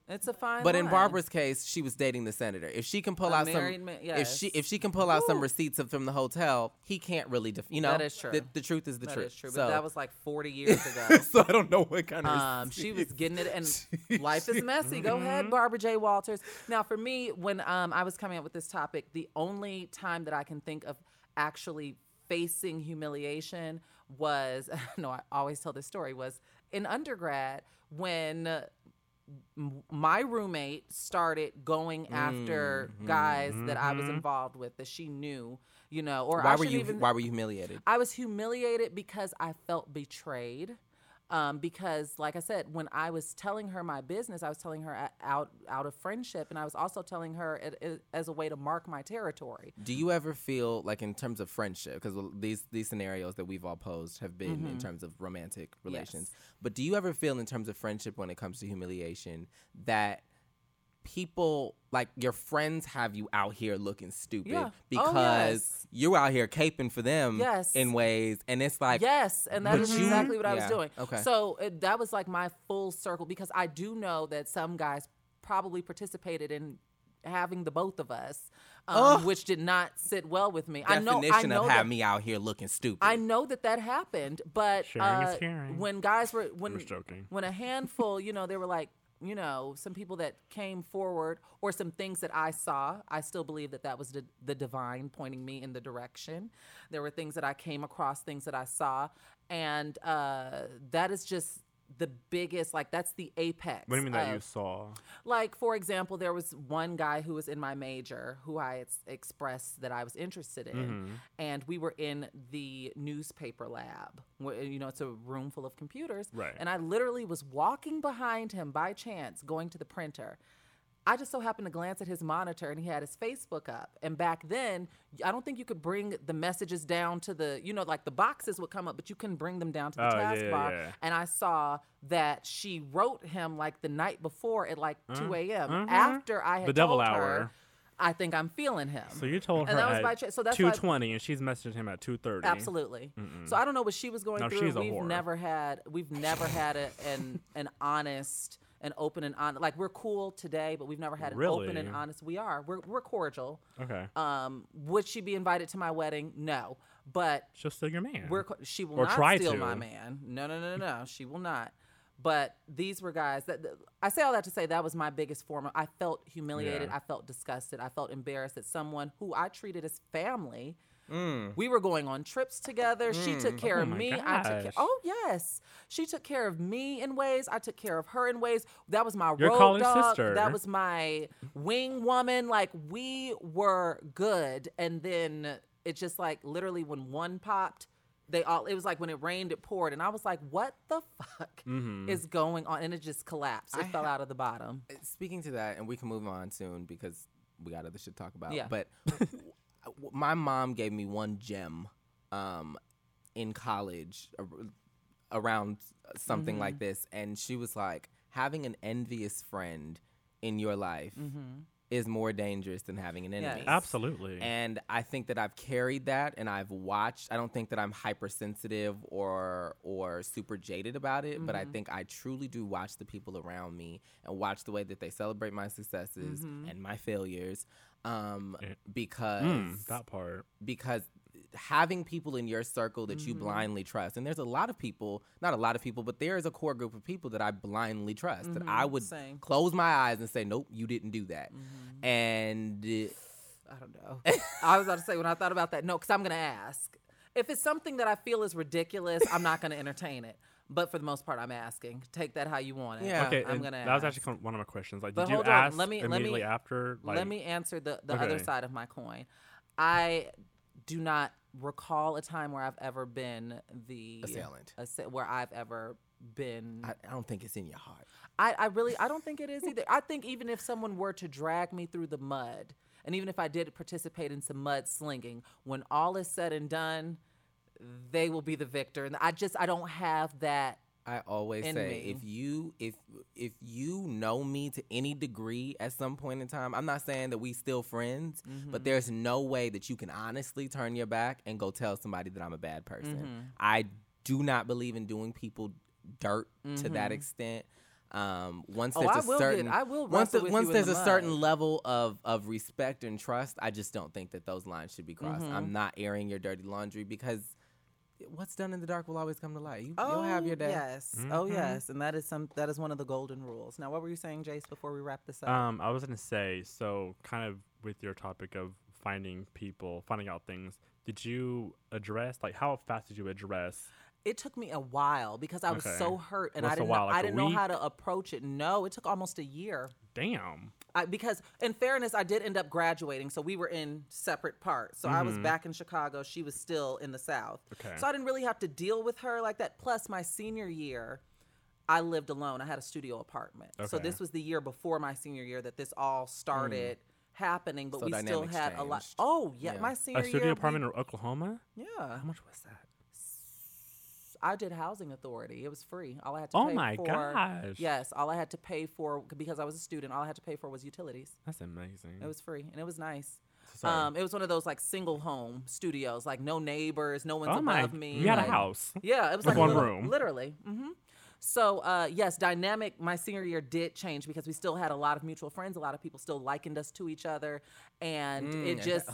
It's a fine. But in. Barbara's case, she was dating the senator. If she can pull A out some, married ma- if she if she can pull out some receipts from the hotel, he can't really, def- you know. That is true. The, the truth is the That truth. is true. So, But that was like 40 years ago. so I don't know what kind of. Um, she was getting it, and life is messy. Go ahead, Barbara J. Walters. Now, for me, when um, I was coming up with this topic, the only time that I can think of actually facing humiliation was no, I always tell this story was in undergrad when my roommate started going after guys that I was involved with that she knew, you know, or Mm-hmm. Why I were you even Why were you humiliated? I was humiliated because I felt betrayed. Um, because, like I said, when I was telling her my business, I was telling her out out of friendship, and I was also telling her it, it, as a way to mark my territory. Do you ever feel like in terms of friendship, because these these scenarios that we've all posed have been in terms of romantic relations, but do you ever feel in terms of friendship when it comes to humiliation that people like your friends have you out here looking stupid Yeah. Oh, because yes. you're out here caping for them Yes. in ways, and it's like yes, and that is you- exactly what I was doing. okay. So it, that was like my full circle because I do know that some guys probably participated in having the both of us, um, which did not sit well with me. I know. I definition know of that- have me out here looking stupid. I know that that happened, but Sharing is uh, when guys were when just joking. when a handful, you know, they were like, you know, some people that came forward or some things that I saw. I still believe that that was the, the divine pointing me in the direction. There were things that I came across, things that I saw, and uh, that is just the biggest. Like that's the apex. What do you mean that you saw? like for example there was one guy who was in my major who i s- expressed that i was interested in Mm-hmm. and we were in the newspaper lab where you know it's a room full of computers Right. and i literally was walking behind him by chance going to the printer I just so happened to glance at his monitor and he had his Facebook up. And back then, I don't think you could bring the messages down to the, you know, like the boxes would come up, but you couldn't bring them down to the Oh, yeah, yeah, taskbar. yeah. And I saw that she wrote him like the night before at like 2 a.m. mhm. after I had The devil told hour. her, I think I'm feeling him. So you told her And that was at by cha- so that's why- 2:20, and she's messaging him at 2:30. Absolutely. So I don't know what she was going No, through. she's a we've whore. never had we've never had a, an an honest and open and honest like we're cool today, but we've never had an open and honest. We are. We're we're cordial. Okay. Um, would she be invited to my wedding? No. But She'll steal your man. we're she will Or not try steal to. my man. No, no, no, no, no. She will not. But these were guys that that- I say all that to say that was my biggest form. Of, I felt humiliated. Yeah. I felt disgusted. I felt embarrassed that someone who I treated as family. Mm. We were going on trips together. She took care Oh of my me. I took care. Oh yes, she took care of me in ways. I took care of her in ways. That was my Your road dog. sister. That was my wing woman. Like we were good, and then it just like literally when one popped, they all. It was like when it rained, it poured, and I was like, "What the fuck Mm-hmm. is going on?" And it just collapsed. It I fell ha- out of the bottom. Speaking to that, and we can move on soon because we got other shit to talk about. Yeah. But w- my mom gave me one gem um, in college around something Mm-hmm. like this, and she was like, having an envious friend in your life is more dangerous than having an enemy. Yes. Absolutely. And I think that I've carried that and I've watched. I don't think that I'm hypersensitive or or super jaded about it, but I Mm-hmm. think I truly do watch the people around me and watch the way that they celebrate my successes Mm-hmm. and my failures. Um, Eh. because Mm, that part. because having people in your circle that you blindly trust and there's a lot of people not a lot of people but there is a core group of people that i blindly trust that i would same. close my eyes and say nope you didn't do that and uh, I don't know. I was about to say when I thought about that, no, because I'm going to ask. If it's something that I feel is ridiculous, I'm not going to entertain it. But for the most part, I'm asking. Take that how you want it. Yeah. Okay, I'm gonna that was actually one of my questions. Like, But did you hold on, ask let me- let me- immediately after? Like, Let me answer the, the other side of my coin. I do not recall a time where I've ever been the Assailant. assa- where I've ever been. I, I don't think it's in your heart I, I really I don't think it is either. I think even if someone were to drag me through the mud, and even if I did participate in some mud slinging, when all is said and done, they will be the victor. And I just I don't have that. I always say me. if you if if you know me to any degree at some point in time, I'm not saying that we still friends, Mm-hmm. but there's no way that you can honestly turn your back and go tell somebody that I'm a bad person. Mm-hmm. I do not believe in doing people dirt to that extent. Um, once Mm-hmm. Oh, there's I a will get- certain I will once the- once there's the a certain level of of respect and trust, I just don't think that those lines should be crossed. Mm-hmm. I'm not airing your dirty laundry because what's done in the dark will always come to light. You, you'll have your day. Yes. Oh yes. And that is some that is one of the golden rules. Now, what were you saying, Jace? Before we wrap this up. Um, I was gonna say, so kind of with your topic of finding people, finding out things. did you address? Like, how fast did you address? It took me a while because I was Okay. so hurt and What's I a didn't while, know, like I a didn't know how to approach it. No, it took almost a year. Damn. I, because in fairness, I did end up graduating, so we were in separate parts. So I was back in Chicago; she was still in the South. Mm-hmm. Okay. So I didn't really have to deal with her like that. Plus, my senior year, I lived alone. I had a studio apartment. So Okay. Mm. this was the year before my senior year that this all started happening. But So we still had a lot. Oh yeah, Yeah. my senior year. A studio year. apartment in Oklahoma? Yeah, How much was that? I did housing authority. It was free. All I had to pay for. Oh my for. gosh. Yes, all I had to pay for because I was a student. All I had to pay for was utilities. That's amazing. It was free and it was nice. Sorry. Um, it was one of those like single home studios, like no neighbors, no one's oh above me. You had a house. Yeah, it was like one little- room. literally. hmm So uh, yes, dynamic. My senior year did change because we still had a lot of mutual friends. A lot of people still likened us to each other, and Mm, it just.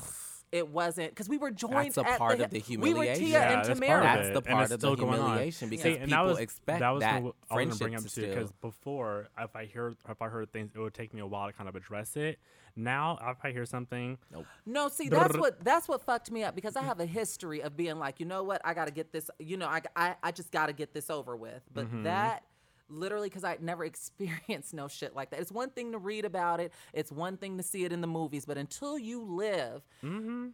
That- It wasn't because we were joined. That's a at part the, of the humiliation. We were. Tia Yeah, and that's part of Tamera. That's the part it's of the still going on. humiliation because See, and that people was, expect that was that what I was gonna friendship bring up to too. Because before, if I hear if I heard things, it would take me a while to kind of address it. Now, if I hear something, nope. No, see, that's what that's what fucked me up because I have a history of being like, you know what, I got to get this, you know, I, I, I just got to get this over with. But Mm-hmm. that literally, because I never experienced no shit like that. It's one thing to read about it, it's one thing to see it in the movies, but until you live Mm-hmm.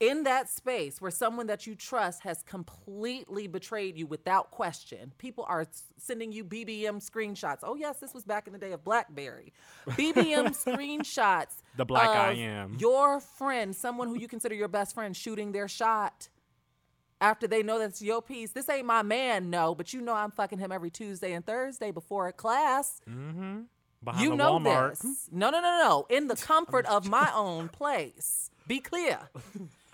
in that space where someone that you trust has completely betrayed you without question. People are sending you BBM screenshots. Oh yes, this was back in the day of BlackBerry. BBM screenshots. The black I am. Your friend, someone who you consider your best friend, shooting their shot after they know that's your piece. This ain't my man, no, but you know I'm fucking him every Tuesday and Thursday before a class. behind You the know Walmart, this. No, no, no, no. In the comfort of my own place. Be clear.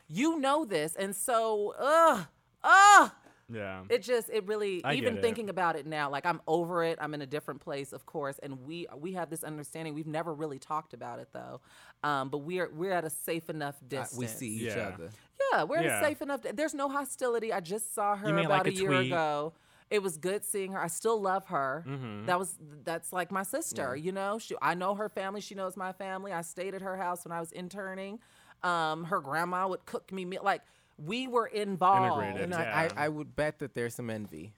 You know this. And so, ugh, ugh. yeah, It just, it really, I even get it. thinking about it now, like I'm over it. I'm in a different place, of course, and we we have this understanding. We've never really talked about it though, um, but we're we're at a safe enough Uh, distance. we see each Yeah. other. Yeah, we're Yeah. safe enough. There's no hostility. I just saw her about like, a a year ago. It was good seeing her. I still love her. Mm-hmm. That was that's like my sister. You know, she I know her family. She knows my family. I stayed at her house when I was interning. Um, her grandma would cook me meal. Like we were involved. Integrated. And Yeah. I, I, I would bet that there's some envy,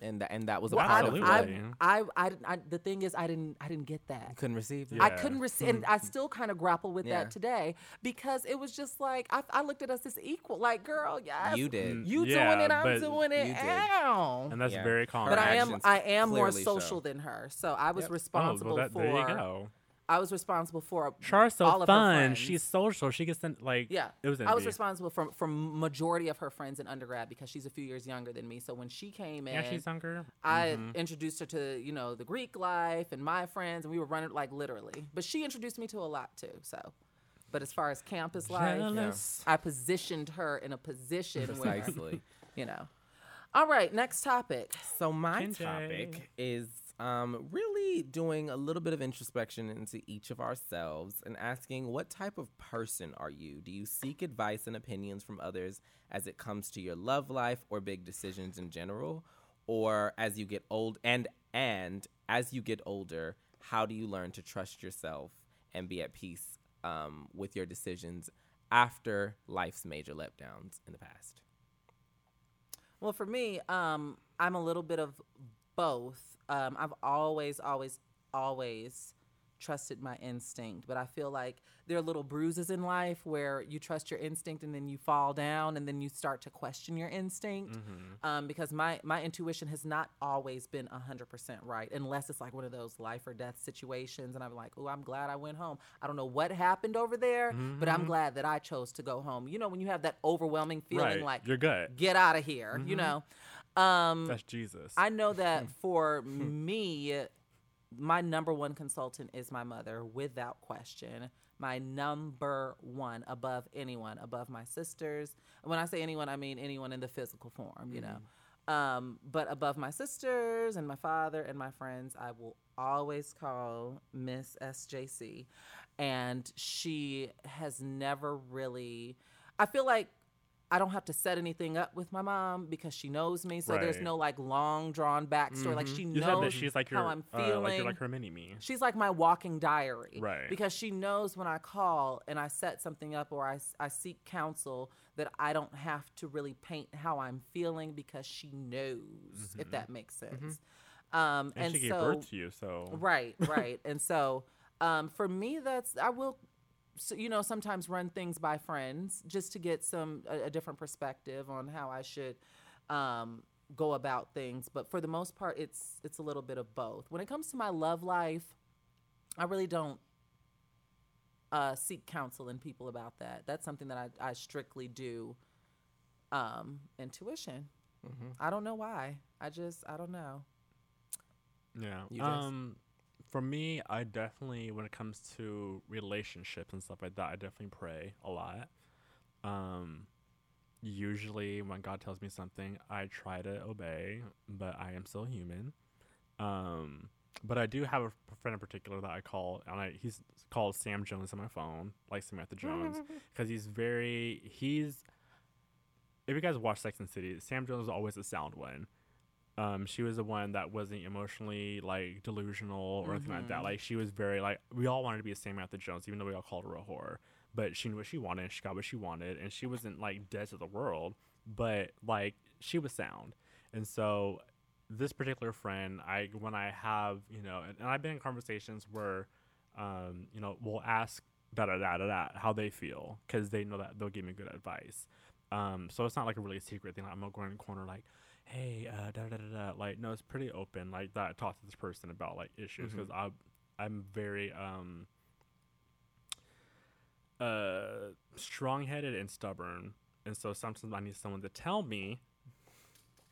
and that and that was a Well, part I, of it. I, I, I, I, the thing is, I didn't, I didn't get that. Couldn't receive that. I couldn't receive, hmm. and I still kind of grapple with Yeah. that today because it was just like I, I looked at us as equal. Like, girl, yes, You did. Mm, you Yeah, doing it, I'm doing it. you. Ow. and that's Yeah. very common. but I am, I am more clearly show. social than her, so I was Yep. oh, responsible well, that, for. there you go. I was responsible for Shar's so all of her fun. friends. She's social. She gets in like Yeah, It was I was responsible for for majority of her friends in undergrad because she's a few years younger than me. So when she came in, Yeah, she's younger. I Mm-hmm. introduced her to you know the Greek life and my friends, and we were running like literally. But she introduced me to a lot too. So, but as far as campus life, Jealous. I positioned her in a position where you know. All right, next topic. So my Kenjay. topic is um, really doing a little bit of introspection into each of ourselves and asking what type of person are you? Do you seek advice and opinions from others as it comes to your love life or big decisions in general? Or as you get old and and as you get older, how do you learn to trust yourself and be at peace um, with your decisions after life's major letdowns in the past? Well, for me, um, I'm a little bit of both. Um, I've always, always, always trusted my instinct, but I feel like there are little bruises in life where you trust your instinct and then you fall down and then you start to question your instinct. Um, because my my intuition has not always been hundred percent right, unless it's like one of those life or death situations, and I'm like, oh, I'm glad I went home. I don't know what happened over there, but I'm glad that I chose to go home. You know, when you have that overwhelming feeling Right. like You're good. get out of here, you know. Um, That's Jesus. I know that for me, my number one consultant is my mother, without question. My number one above anyone, above my sisters. When I say anyone, I mean anyone in the physical form, you know. Um, but above my sisters and my father and my friends, I will always call Miss SJC. And she has never really, I feel like I don't have to set anything up with my mom because she knows me. So there's no like long drawn backstory. Like she You said knows that she's like your how I'm uh, feeling. like you're like her mini me. She's like my walking diary. Right. Because she knows when I call and I set something up or I, I seek counsel that I don't have to really paint how I'm feeling because she knows, if that makes sense. Um, And, and she gave birth to you, so Right, right. and so um, for me, that's, I will, so, you know, sometimes run things by friends just to get some, a, a different perspective on how I should um, go about things. But for the most part, it's, it's a little bit of both. When it comes to my love life, I really don't uh, seek counsel in people about that. That's something that I, I strictly do um, intuition. I don't know why. I just, I don't know. Yeah. You guys? um, for me, I definitely, when it comes to relationships and stuff like that, I definitely pray a lot. Um, usually, when God tells me something, I try to obey, but I am still human. Um, but I do have a friend in particular that I call, and I, he's called Sam Jones on my phone, like Samantha Jones, because he's very he's. If you guys watch Sex and the City, Sam Jones was always the sound one. Um, she was the one that wasn't emotionally like delusional or anything like that. Like she was very like we all wanted to be the a Samantha Jones, even though we all called her a whore. But she knew what she wanted, and she got what she wanted, and she wasn't like dead to the world. But like she was sound, and so this particular friend, I when I have you know, and, and I've been in conversations where, um, you know, we'll ask da da da da da how they feel because they know that they'll give me good advice. Um, so it's not like a really secret thing. Like, I'm not going in the corner like, da da da da. Like, no, it's pretty open. Like that. I talk to this person about like issues because I, I'm very um, uh, strong-headed and stubborn, and so sometimes I need someone to tell me.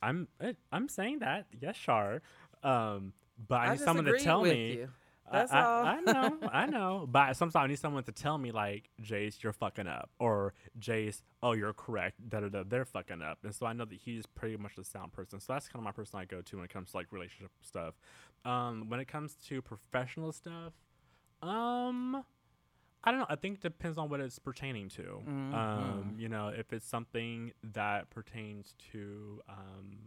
I'm eh, I'm saying that yes, Shar, um, but I, I need someone to tell me. you. I- That's I, all. I know, I know. But sometimes I need someone to tell me, like, Jace, you're fucking up. Or, Jace, oh, you're correct. Da da da, they're fucking up. And so I know that he's pretty much the sound person. So that's kind of my person I go to when it comes to, like, relationship stuff. Um, when it comes to professional stuff, um, I don't know. I think it depends on what it's pertaining to. Um, you know, if it's something that pertains to, um,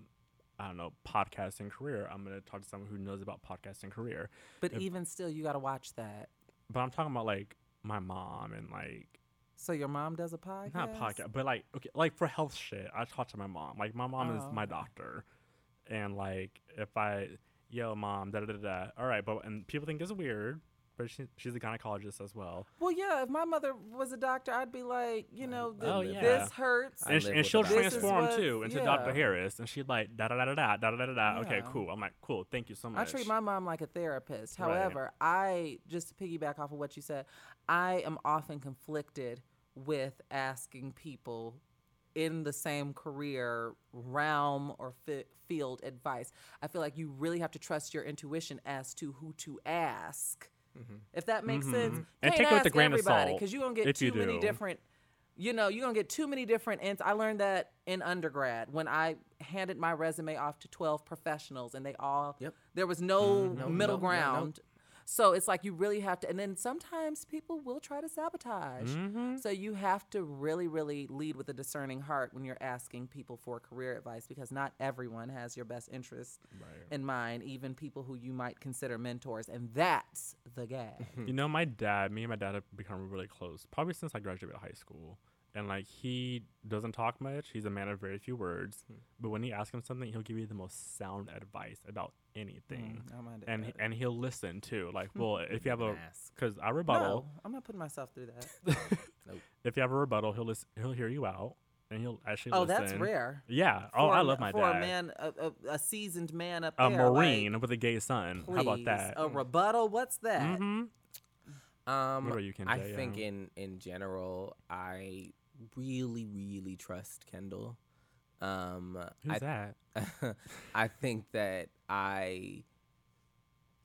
I don't know, podcasting career, I'm going to talk to someone who knows about podcasting career. But If- even still, you got to watch that. But I'm talking about like my mom and like So your mom does a podcast? not podcast, but like okay, like for health shit. I talk to my mom. Like my mom is Oh, my doctor, and like if I yo mom da da da da. All right, but and people think it's weird, but she, she's a gynecologist as well. Well, yeah. If my mother was a doctor, I'd be like, you know, th- Oh, yeah. this hurts. And, sh- and she'll a doctor. This is transform what- too into yeah. Dr. Harris, and she'd like da da da da da da da da da. Okay, cool. I'm like cool. Thank you so much. I treat my mom like a therapist. Right. However, I just to piggyback off of what you said, I am often conflicted with asking people in the same career realm or fi- field advice. I feel like you really have to trust your intuition as to who to ask. If that makes sense. Mm-hmm. And Can't take it with a grain of salt, because you're gonna get too many do. different you know, you're gonna get too many different ends. I learned that in undergrad when I handed my resume off to 12 professionals and they all Yep. there was no Mm-hmm. no, middle no. ground. So it's like you really have to, and then sometimes people will try to sabotage. Mm-hmm. So you have to really, really lead with a discerning heart when you're asking people for career advice because not everyone has your best interest in mind, even people who you might consider mentors. And that's the gag. You know, my dad, me and my dad have become really close, probably since I graduated high school. And like he doesn't talk much. He's a man of very few words. But when you ask him something, he'll give you the most sound advice about anything. Mm, I mind and he, and he'll listen too. Like, well, if you have a because I rebuttal. no, I'm not putting myself through that. If you have a rebuttal, he'll listen. He'll hear you out, and he'll actually. oh, listen. that's rare. Yeah. Oh, For I a- love my for dad. a man, a, a, a seasoned man up a there. like, marine with a gay son. How about that? A rebuttal? What's that? hmm Um, What about you, Ken I J? think Yeah. in in general, I really really trust Kendall. Um, Who's I, that? I think that I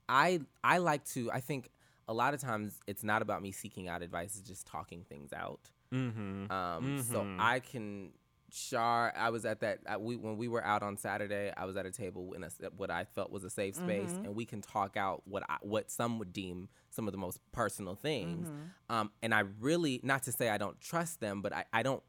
I I like to I think a lot of times it's not about me seeking out advice, it's just talking things out. Mm-hmm. Um, so I can Shar, I was at that at, we when we were out on Saturday. I was at a table in a, what I felt was a safe space, mm-hmm. and we can talk out what I, what some would deem some of the most personal things. Mm-hmm. Um, and I really, not to say I don't trust them, but I, I don't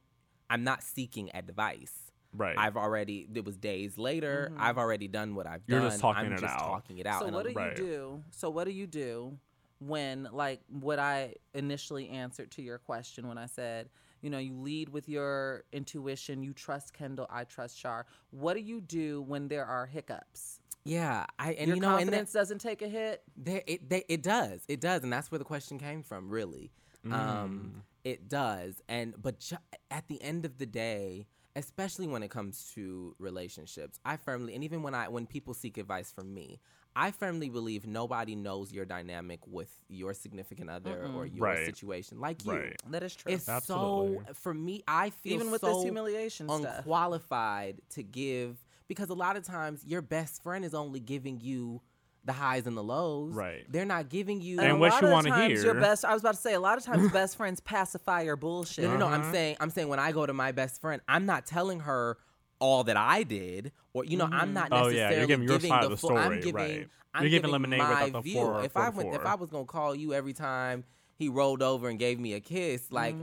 I'm not seeking advice. Right. I've already. It was days later. Mm-hmm. I've already done what I've You're done. just talking I'm it just out. talking it out. So and what do I'm- you Right. do? So what do you do when like what I initially answered to your question when I said, you know, you lead with your intuition, you trust Kendall, I trust Shar. What do you do when there are hiccups? yeah, I and your you know, and that, doesn't take a hit. There, it they, it does, it does, and that's where the question came from. Really, Mm. um, it does, and but ju- at the end of the day, especially when it comes to relationships, I firmly and even when I when people seek advice from me, I firmly believe nobody knows your dynamic with your significant other or your Right. situation like you. Right. That is true. It's Absolutely. so for me. I feel Even with so this humiliation stuff. unqualified to give because a lot of times your best friend is only giving you the highs and the lows. Right. They're not giving you. And a what lot you of wanna times Your best. I was about to say. A lot of times, best friends pacify your bullshit. no, no, no. Uh-huh. I'm saying, I'm saying when I go to my best friend, I'm not telling her all that I did, or you know, I'm not necessarily Oh, yeah, you're giving your side of the the full. I'm story, giving, right. I'm You're giving giving lemonade my without the view. four- if I went, if. I was gonna call you every time he rolled over and gave me a kiss, like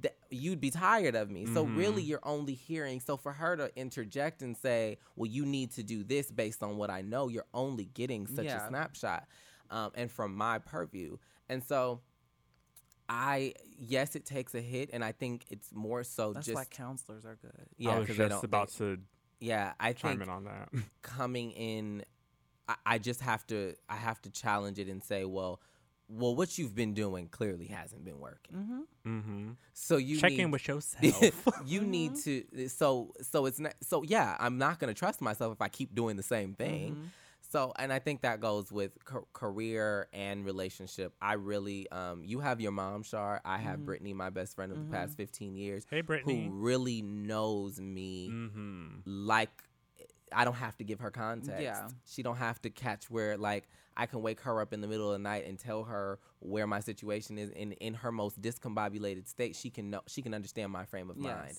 th- you'd be tired of me. So really, Mm-hmm. you're only hearing. So for her to interject and say, "Well, you need to do this based on what I know," you're only getting such Yeah. a snapshot, um, and from my purview. And so, I yes, it takes a hit, and I think it's more so That's just why counselors are good. yeah, I was 'cause they just don't- about they- to yeah, I chime think in on that. coming in I, I just have to I have to challenge it and say, well, well, what you've been doing clearly hasn't been working. mm-hmm. mm-hmm. So you Check need, in with yourself. you mm-hmm. need to so so it's not so yeah, I'm not gonna trust myself if I keep doing the same thing. Mm-hmm. So and I think that goes with ca- career and relationship. I really um you have your mom, Shar. I have Brittany, my best friend of the past 15 years. Hey, Brittany. Who really knows me mm-hmm. like I don't have to give her context. Yeah. She don't have to catch where like I can wake her up in the middle of the night and tell her where my situation is in in her most discombobulated state. She can know she can understand my frame of mind.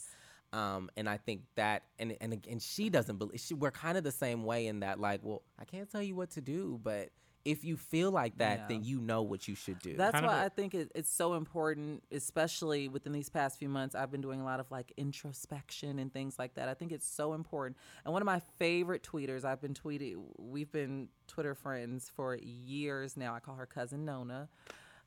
Yes. Um, and I think that and and and she doesn't believe she, we're kind of the same way in that like, well, I can't tell you what to do, but if you feel like that, Yeah. then you know what you should do. That's Kind why a- I think it, it's so important, especially within these past few months. I've been doing a lot of like introspection and things like that. I think it's so important. And one of my favorite tweeters, I've been tweeting, we've been Twitter friends for years now. I call her cousin Nona.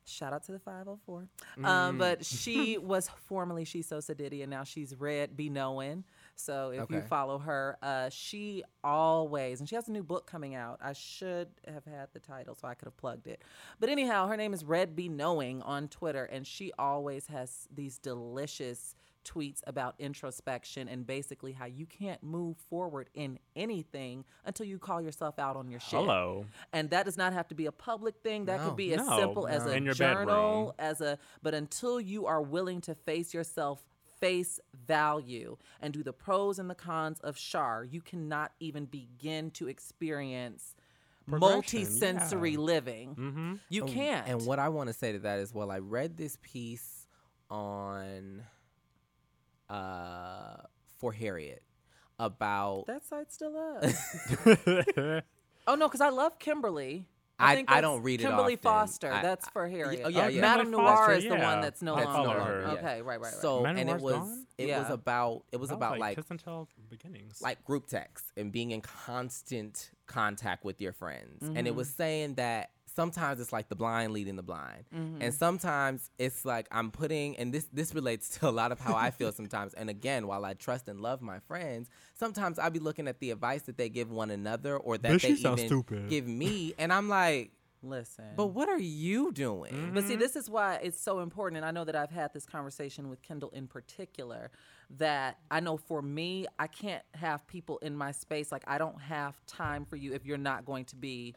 Shout out to the 504. Um, but she was formerly She's So Sadiddy, and now she's Red Be Knowing. So if you follow her, uh, she always, and she has a new book coming out. I should have had the title so I could have plugged it. But anyhow, her name is Red Be Knowing on Twitter, and she always has these delicious tweets about introspection and basically how you can't move forward in anything until you call yourself out on your shit. Hello. And that does not have to be a public thing. That No. could be as No, simple as no. a In your journal, bedroom. as a but until you are willing to face yourself face value and do the pros and the cons of Shar, you cannot even begin to experience multi-sensory yeah. living. Mm-hmm. You And- can't. And what I want to say to that is, well, I read this piece on uh, for Harriet about. that site's still up. oh no, because I love Kimberly. I- think I don't read it Kimberly. Foster. I- that's for Harriet. oh, yeah, yeah. MadameNoire Foster, is the yeah. one that's no That's longer. follow her. Okay, right, right, right. So Men and it was gone? it was about it was about like kiss and tell beginnings. like group text and being in constant contact with your friends. And Mm-hmm. it was saying that sometimes it's like the blind leading the blind. Mm-hmm. And sometimes it's like I'm putting and this this relates to a lot of how I feel sometimes. And again, while I trust and love my friends, sometimes I'll be looking at the advice that they give one another or that Bitch, they you sound even stupid. give me and I'm like, Listen. but what are you doing? But see, this is why it's so important. And I know that I've had this conversation with Kendall in particular. That I know for me, I can't have people in my space. Like, I don't have time for you if you're not going to be.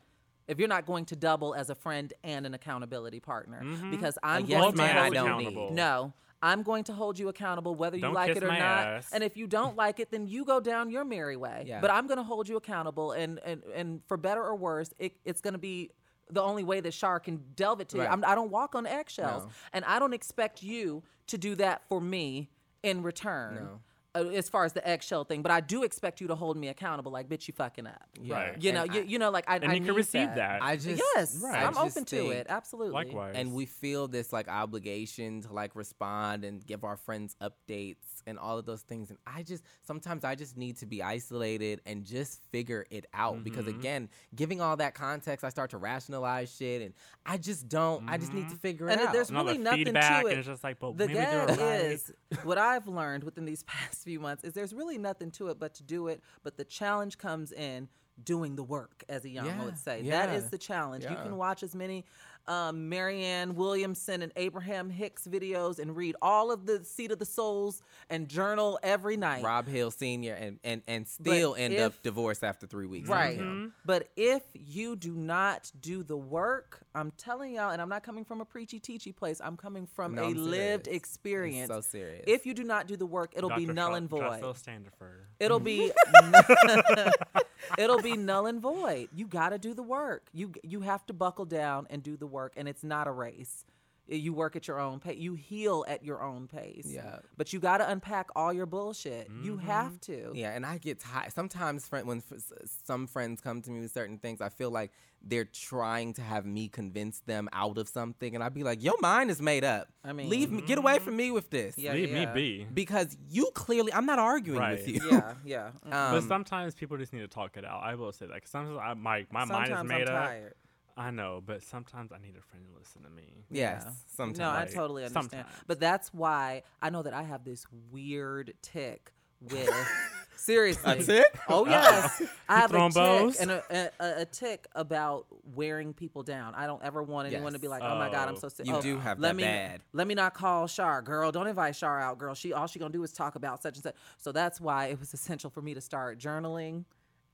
If you're not going to double as a friend and an accountability partner, mm-hmm. because I'm yes going to man, I hold- don't need. No, I'm going to hold you accountable whether you Don't like it or not. ass. And if you don't like it, then you go down your merry way. Yeah. But I'm going to hold you accountable, and and and for better or worse, it, it's going to be the only way that Shar can delve it to you. I'm, I don't walk on eggshells, No. and I don't expect you to do that for me in return. No. Uh, as far as the eggshell thing, but I do expect you to hold me accountable. Like, bitch, you fucking up. Right. You know, you, I- you know, like I And I you can receive that. that. I just yes, Right. I'm just open to it. Absolutely. Likewise. and we feel this like obligation to like respond and give our friends updates and all of those things and i just sometimes i just need to be isolated and just figure it out because Mm-hmm. again giving all that context i start to rationalize shit and i just don't i just need to figure And it it- out there's And all really the nothing to it. and it's just like, but the maybe they're right. is what I've learned within these past few months is there's really nothing to it but to do it. But the challenge comes in doing the work, as Iyanla Yeah, would say. That yeah, is the challenge. You can watch as many um, Marianne Williamson and Abraham Hicks videos and read all of the Seat of the Souls and journal every night. rob hill senior and and and still end up divorced after three weeks Right. Mm-hmm. But if you do not do the work, I'm telling y'all, and I'm not coming from a preachy teachy place, I'm coming from No, a I'm serious. lived I'm experience. so serious If you do not do the work, it'll be null Phil- and void. Phil Standifer. It'll be it'll be null and void. You got to do the work. You you have to buckle down and do the work and it's not a race. You work at your own pace. You heal at your own pace. Yeah. But you got to unpack all your bullshit. You have to. Yeah, and I get tired. Sometimes friend, when f- s- some friends come to me with certain things, I feel like they're trying to have me convince them out of something, and I'd be like, "Your mind is made up. I mean- leave me, get away from me with this." Yeah, Leave yeah. me be. because you clearly, I'm not arguing Right. with you. Yeah, yeah. Um, but sometimes people just need to talk it out. I will say that. 'cause sometimes I, my my mind is made I'm up. tired. I know, but sometimes I need a friend to listen to me. yes, Yeah. sometimes. No, I totally understand. sometimes. But that's why I know that I have this weird tick with seriously. A tick? Oh yes, I have a tick and a, a, a tick about wearing people down. I don't ever want anyone to be like, "Oh my god, I'm Oh. so sick." You oh, do have let that me, bad. Let me not call Shar, girl. Don't invite Shar out, girl. She all she gonna do is talk about such and such. So that's why it was essential for me to start journaling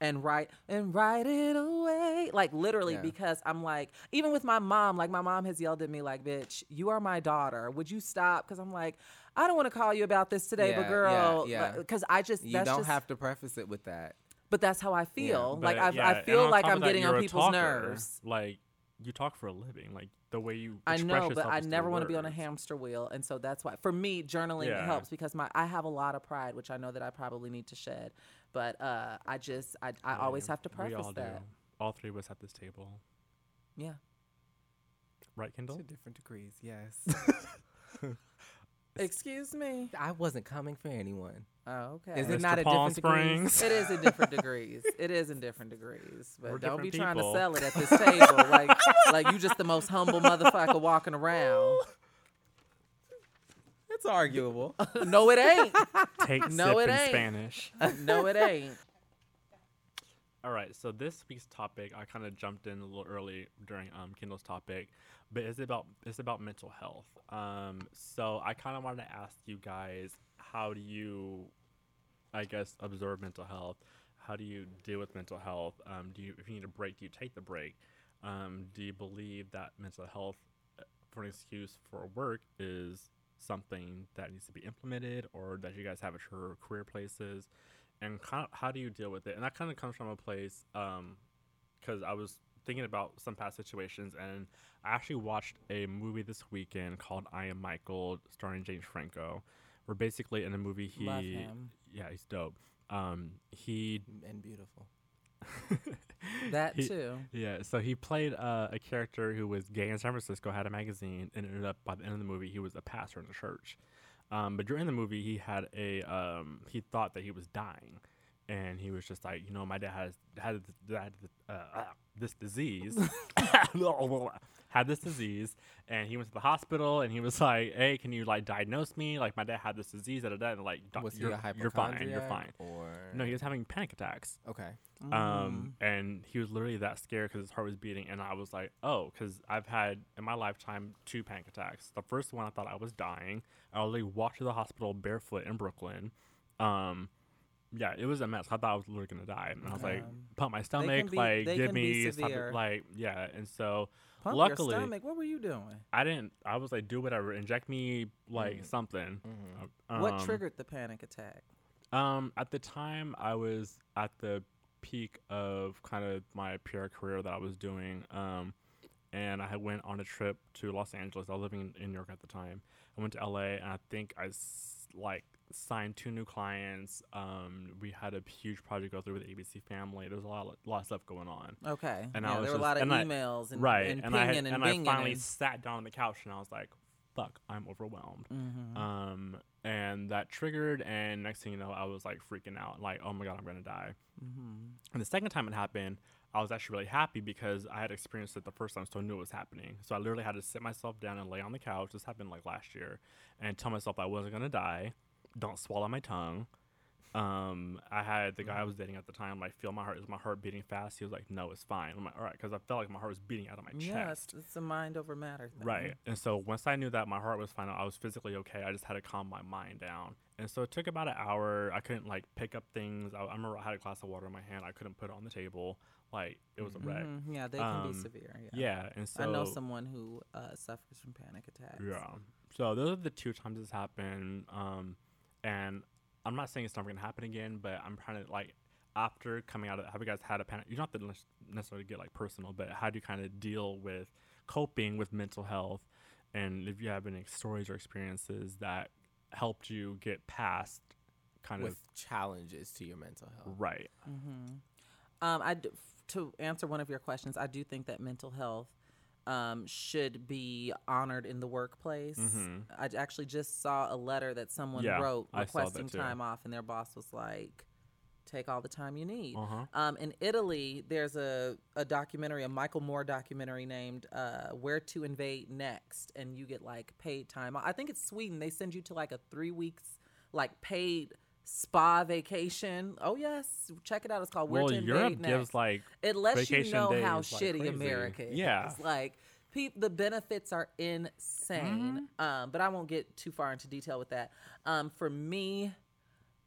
and write and write it away like literally Yeah. because i'm like even with my mom like my mom has yelled at me like bitch you are my daughter would you stop because i'm like i don't want to call you about this today but Yeah, girl yeah, yeah. because i just You that's don't just, have to preface it with that. but that's how i feel like But, I, yeah, I feel like i'm getting on people's talker. nerves Like you talk for a living, like the way you. I express know, but I never want to be on a hamster wheel, and so that's why for me journaling Yeah. helps because my I have a lot of pride, which I know that I probably need to shed, but uh, I just I, I always have to we preface all that. Do. All three of us at this table, Yeah, right, Kendall? To different degrees, yes. excuse me. I wasn't coming for anyone. Oh, okay. Is it not at Palm different degrees? It is in different degrees. It is in different degrees. But We're don't be different trying to sell it at this table like like you just the most humble motherfucker walking around. It's arguable. No, it ain't. Take No, sip it in ain't. Spanish. No, it ain't. All right, so this week's topic, I kind of jumped in a little early during um, Kendall's topic, but it's about it's about mental health. Um, so I kind of wanted to ask you guys, how do you, I guess, observe mental health? How do you deal with mental health? Um, do you, if you need a break, do you take the break? Um, do you believe that mental health, uh, for an excuse for work, is something that needs to be implemented, or that you guys have at your career places? and kind of, how do you deal with it? And that kind of comes from a place because I was thinking about some past situations, and I actually watched a movie this weekend called "I Am Michael," starring James Franco. Where basically in the movie he, Love him. yeah, he's dope. Um, he, and beautiful. That he- too. yeah, so he played uh, a character who was gay in San Francisco, had a magazine, and ended up by the end of the movie he was a pastor in the church. Um, but during the movie, he had a um, he thought that he was dying, and he was just like, you know, my dad has had had uh, uh, this disease, had this disease, and he went to the hospital, and he was like, hey, can you like diagnose me? Like my dad had this disease, da da da. And like, Was you're, a you're fine, you're fine. Or No, he was having panic attacks. okay. Um, and he was literally that scared because his heart was beating, and I was like, oh, because I've had in my lifetime two panic attacks. The first one, I thought I was dying. I literally walked to the hospital barefoot in Brooklyn. Um, yeah, it was a mess. I thought I was literally gonna die, and I was like, pump my stomach, be- like they give can be me something, severe. like yeah. And so, Pump luckily, your stomach. What were you doing? I didn't. I was like, do whatever, inject me like something. Uh, what um, triggered the panic attack? Um, at the time, I was at the peak of kind of my PR career that I was doing. Um, and I had went on a trip to Los Angeles. I was living in, in New York at the time. I went to LA, and I think I s- like signed two new clients. Um, we had a huge project go through with ABC Family. There was a lot, of, lot of stuff going on. Okay. And yeah, I was there were a just- lot of and I- emails and, right, and and I had, and, and I finally sat down on the couch and I was like, "Fuck, I'm overwhelmed." Mm-hmm. Um, and that triggered, and next thing you know, I was like freaking out, like, "Oh my god, I'm gonna die." Mm-hmm. And the second time it happened, I was actually really happy because I had experienced it the first time, so I knew it was happening. So I literally had to sit myself down and lay on the couch. This happened like last year, and tell myself I wasn't gonna die. Don't swallow my tongue. Um, I had the guy I was dating at the time like feel my heart. Is my heart beating fast? He was like, "No, it's fine." I'm like, "All right," because I felt like my heart was beating out of my yeah, chest. it's, it's a mind over matter thing. Right. And so once I knew that my heart was fine, I was physically okay. I just had to calm my mind down. And so it took about an hour. I couldn't like pick up things. I, I remember I had a glass of water in my hand. I couldn't put it on the table. Like it was a wreck. Mhm, Yeah, they can be Um, severe. Yeah. Yeah. And so I know someone who uh, suffers from panic attacks. Yeah. So those are the two times this happened. Um, and I'm not saying it's never gonna happen again, but I'm trying to like after coming out of have you guys had a panic? You don't have to necessarily get like personal, but how do you kind of deal with coping with mental health? And if you have any stories or experiences that helped you get past kind with challenges to your mental health. of right. Um, I d- f- to answer one of your questions, I do think that mental health um, should be honored in the workplace. I actually just saw a letter that someone Mm-hmm. Yeah, wrote I saw that requesting time off, and their boss was like, "Take all the time you need." Uh-huh. Um, in Italy, there's a, a documentary, a Michael Moore documentary named uh, "Where to Invade Next," and you get like paid time. I think it's Sweden. They send you to like a three weeks like paid spa vacation. Oh yes, check it out. It's called "Where Well, Europe Next." gives like it lets you know how like shitty crazy. America is. Yeah. it's like peop, the benefits are insane. Mm-hmm. Um, but I won't get too far into detail with that. Um, for me,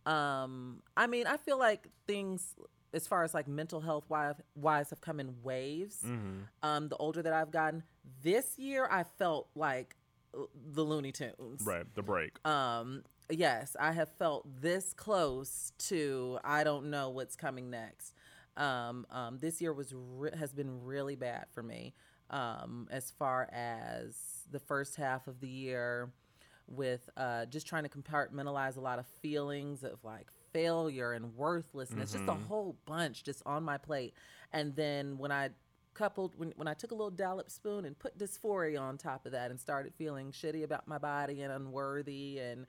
um, I mean, I feel like things as far as like mental health wise, wise have come in waves. Mm-hmm. Um, the older that I've gotten, this year I felt like uh, the Looney Tunes. right the break. Um, yes, I have felt this close to I don't know what's coming next. Um, um, this year was re- has been really bad for me. Um, as far as the first half of the year, with uh, just trying to compartmentalize a lot of feelings of like failure and worthlessness, just a whole bunch just on my plate. And then when I coupled when, when I took a little dollop spoon and put dysphoria on top of that and started feeling shitty about my body and unworthy and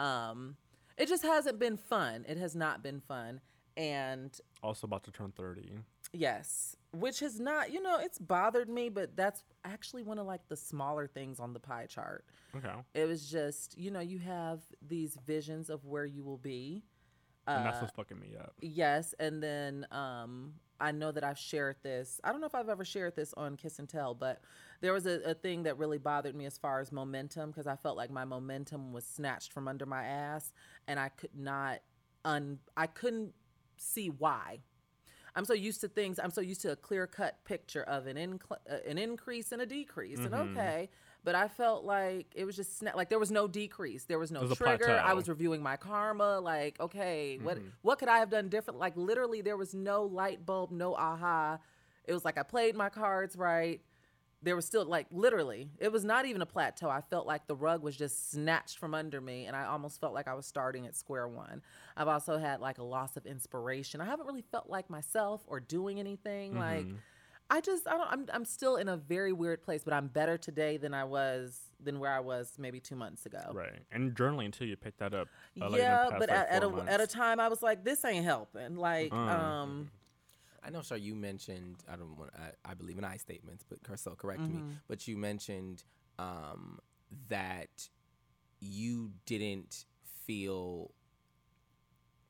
um it just hasn't been fun. It has not been fun. And also about to turn 30. yes, which has not, you know, it's bothered me, but that's actually one of like the smaller things on the pie chart. Okay. It was just, you know, you have these visions of where you will be. and Uh, that's what's fucking me up. Yes, and then um, I know that I've shared this. I don't know if I've ever shared this on Kiss and Tell, but there was a, a thing that really bothered me as far as momentum because I felt like my momentum was snatched from under my ass, and I could not un. I couldn't see why. I'm so used to things. I'm so used to a clear cut picture of an incl- uh, an increase and a decrease, and Mm-hmm. okay. But I felt like it was just sna- like there was no decrease, there was no was trigger. I was reviewing my karma. Like, okay, what Mm-hmm. what could I have done different? Like, literally, there was no light bulb, no aha. It was like I played my cards right. There was still like literally, it was not even a plateau. I felt like the rug was just snatched from under me, and I almost felt like I was starting at square one. I've also had like a loss of inspiration. I haven't really felt like myself or doing anything. Like, I just I don't. I'm I'm still in a very weird place, but I'm better today than I was than where I was maybe two months ago. Right. And journaling too, you picked that up. uh, like, yeah, past, but like, at, at a at a time I was like, this ain't helping. Like, Uh. um, I know, sir. You mentioned I don't want. I, I believe in I statements, but Carcel, correct Mm-hmm. me. But you mentioned um, that you didn't feel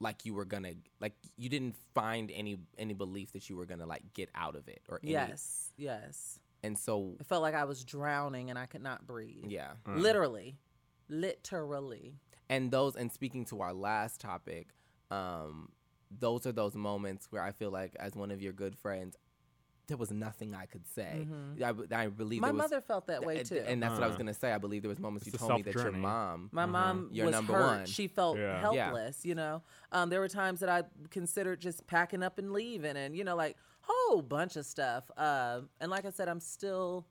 like you were gonna like you didn't find any any belief that you were gonna like get out of it or any, yes, yes. And so I felt like I was drowning and I could not breathe. yeah, Literally, literally. and those and speaking to our last topic um those are those moments where i feel like as one of your good friends there was nothing i could say I, b- I believe Mm-hmm. My was, mother felt that way too. and that's what i was Uh. gonna say i believe there was moments you It's a told me that your self-journey. mom My mom You're was number hurt. one. She felt Yeah. Yeah. helpless. You know, um, there were times that I considered just packing up and leaving, and you know, like whole bunch of stuff. Uh, and like I said, I'm still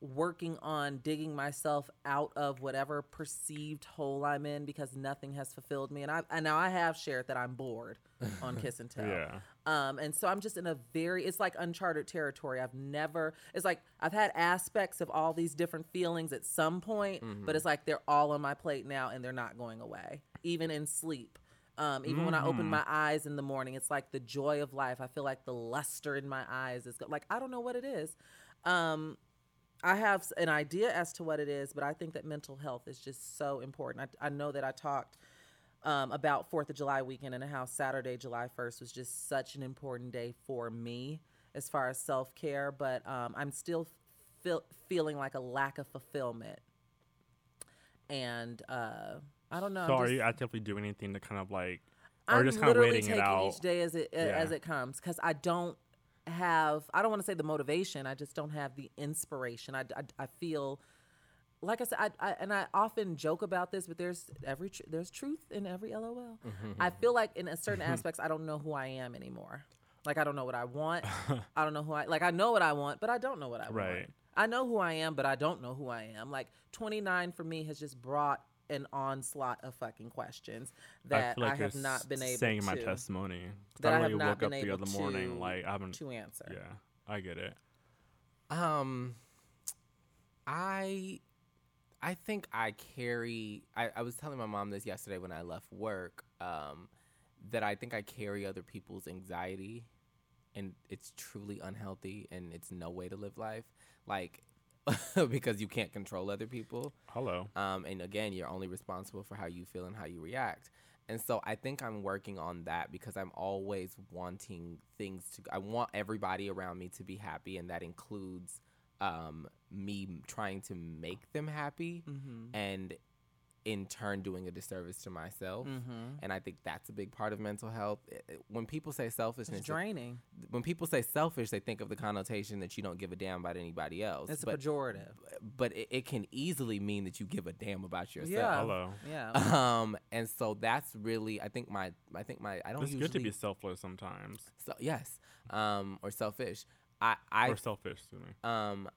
working on digging myself out of whatever perceived hole I'm in because nothing has fulfilled me. And I and now I have shared that I'm bored on Kiss and Tell. Yeah. Um, and so I'm just in a very, it's like uncharted territory. I've never, it's like I've had aspects of all these different feelings at some point, but it's like they're all on my plate now and they're not going away, even in sleep. Um, even when I open my eyes in the morning, it's like the joy of life. I feel like the luster in my eyes is go- like, I don't know what it is. Um, I have an idea as to what it is, but I think that mental health is just so important. I, I know that I talked um, about Fourth of July weekend and how Saturday, July first, was just such an important day for me as far as self care. But um, I'm still feel, feeling like a lack of fulfillment, and uh, I don't know. So I'm are just- you actively doing anything to kind of like, or I'm just kind of waiting it out? each day as it as Yeah. it comes because I don't have I don't want to say the motivation I just don't have the inspiration. I, I, I feel like I said I, I and I often joke about this but there's every tr- there's truth in every LOL I mm-hmm. feel like in a certain aspects I don't know who I am anymore. Like I don't know what I want. I don't know who I like I know what I want but I don't know what I Right. want I know who I am but I don't know who I am. Like 29 for me has just brought an onslaught of fucking questions that feel like I have not been able saying in to my testimony. that I have literally not woke been up the able other morning to- like I haven't. to answer. Yeah, I get it. Um, I, I think I carry. I, I was telling my mom this yesterday when I left work. Um, that I think I carry other people's anxiety, and it's truly unhealthy, and it's no way to live life. Like, because you can't control other people. Hello. Um, and again, you're only responsible for how you feel and how you react. And so I think I'm working on that because I'm always wanting things to. I want everybody around me to be happy, and that includes um, me trying to make them happy, and in turn doing a disservice to myself. And I think that's a big part of mental health. It- it- When people say selfishness, It's draining. when people say selfish, they think of the connotation that you don't give a damn about anybody else. It's a pejorative. but it, it can easily mean that you give a damn about yourself. Yeah. Hello. Yeah. Um, and so that's really, I think my, I think my, I don't It's usually. good to be selfless sometimes, so, yes, um, or selfish. I, I, or selfish. Excuse me. um,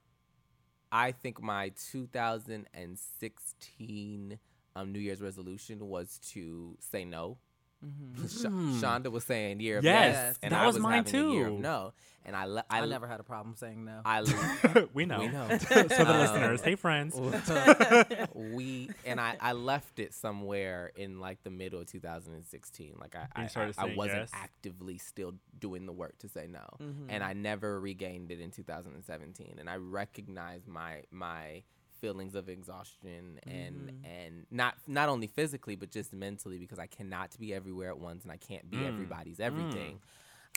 I think my 2016 um, New Year's resolution was to say no. Sh- Shonda was saying year of Hmm. Yes, yes, and that I was was mine having a year of too. no, and I, le- I, I never had a problem saying no. I, we know. we know. so the Um, listeners, hey friends. we and I, I left it somewhere in like the middle of 2016. Like I, I, started I, I wasn't yes? actively still doing the work to say no, Mm-hmm. and I never regained it in 2017. And I recognize my my feelings of exhaustion and Mm-hmm. and not not only physically but just mentally because I cannot be everywhere at once and I can't be Mm. everybody's everything.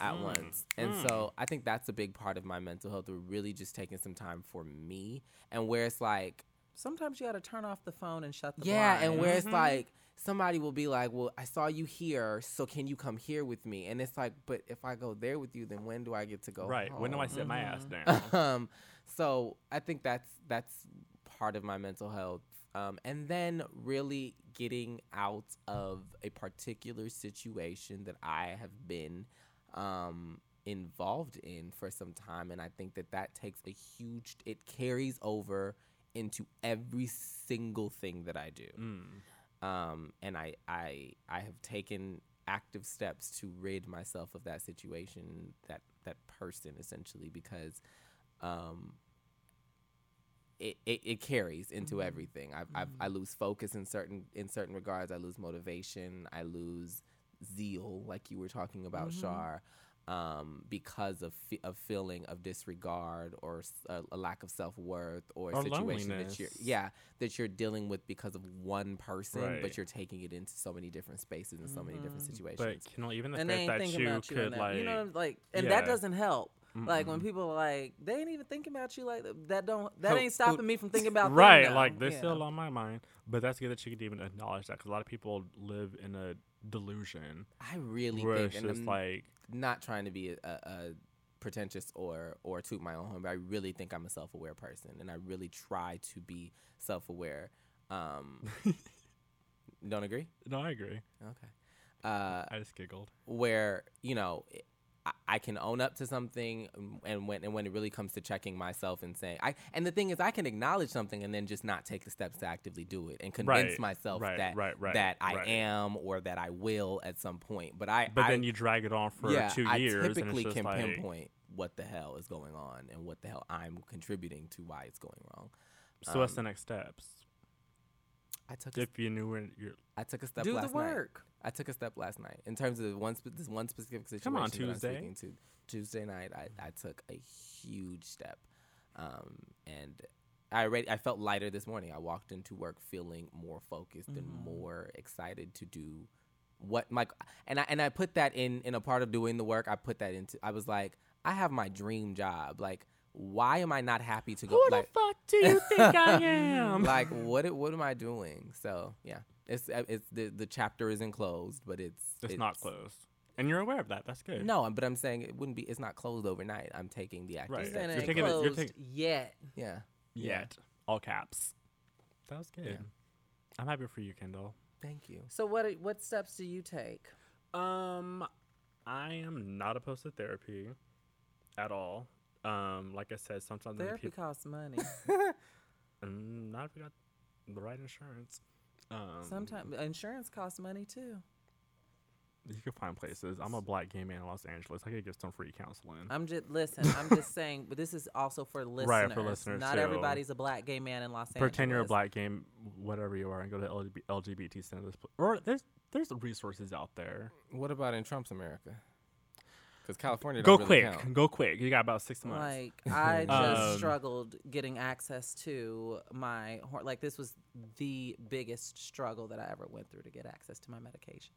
At once. And so I think that's a big part of my mental health. We're really just taking some time for me. And where it's like, Sometimes you got to turn off the phone and shut the yeah, and where it's like somebody will be like, "Well, I saw you here, so can you come here with me?" And it's like, "But if I go there with you, then when do I get to go?" Right. When do I home?" sit my ass Mm-hmm. down? um, so I think that's that's part of my mental health. Um, and then really getting out of a particular situation that I have been um, involved in for some time, and I think that that takes a huge. It carries over into every single thing that I do. Mm. Um, and I, I, I have taken active steps to rid myself of that situation, that that person, essentially, because um, it, it, it carries into mm-hmm. everything. I've, I've, I mm-hmm. lose focus in certain in certain regards. I lose motivation. I lose zeal, like you were talking about, mm-hmm. Shar, um, because of fe- of feeling of disregard or a lack of self worth or a Or situation that you're yeah that you're dealing with because of one person, Right. but you're taking it into so many different spaces and so many different situations. But you know, even the and fact that you about you could that. like, you know, like, and yeah. that doesn't help. Like when people are like, they ain't even thinking about you like that. That don't. That ain't stopping me from thinking about right, though. like they're Yeah. still on my mind. But that's good that you could even acknowledge that because a lot of people live in a delusion I really where think, it's and just I'm like, not trying to be a, a, a pretentious or or toot my own horn, but I really think I'm a self aware person, and I really try to be self aware. Um, don't agree? no, I agree. Okay. Uh, I just giggled. where you know i- I, I can own up to something, um, and when and when it really comes to checking myself and saying, I and the thing is, I can acknowledge something and then just not take the steps to actively do it and convince Right, myself right, that right, right, that I right. am or that I will at some point. But I, But I, then you drag it on for yeah, two I years, and typically it's just can like, pinpoint what the hell is going on and what the hell I'm contributing to why it's going wrong. So what's Um, the next steps? I took a, If you knew where you're, I took a step Do the last night. I took a step last night in terms of one spe- this one specific situation. Come on, Tuesday. to. Tuesday night, I, I took a huge step, um, and I already I felt lighter this morning. I walked into work feeling more focused and more excited to do what my and I and I put that in in a part of doing the work. I put that into. I was like, I have my dream job. Like, why am I not happy to go? who like, the fuck do you think I am? like what what am I doing? So yeah, it's uh, it's the the chapter isn't closed, but it's it's, not closed, and you're aware of that. That's good. No, but I'm saying it wouldn't be. It's not closed overnight. I'm taking the active Right. steps. You're it ain't taking it- you're closed taking- yet. Yeah. yet all caps. That was good. I'm happy for you, Kendall. Thank you. So what what steps do you take? Um, I am not opposed to therapy at all. Um, like I said, sometimes when Therapy people, costs money. mm, not if you got the right insurance. Um, Sometimes insurance costs money too. you can find places. I'm a black gay man in Los Angeles. I could get some free counseling. I'm just listen. I'm just saying, but this is also for listeners. Right, for listeners, Not too. everybody's a black gay man in Los Angeles. Pretend you're a black gay, whatever you are, and go to LGBT centers. Or there's there's resources out there. What about in Trump's America? Because California Go don't really quick, count. go quick. You got about six months. Like I just Um, struggled getting access to my hor- like this was the biggest struggle that I ever went through to get access to my medication,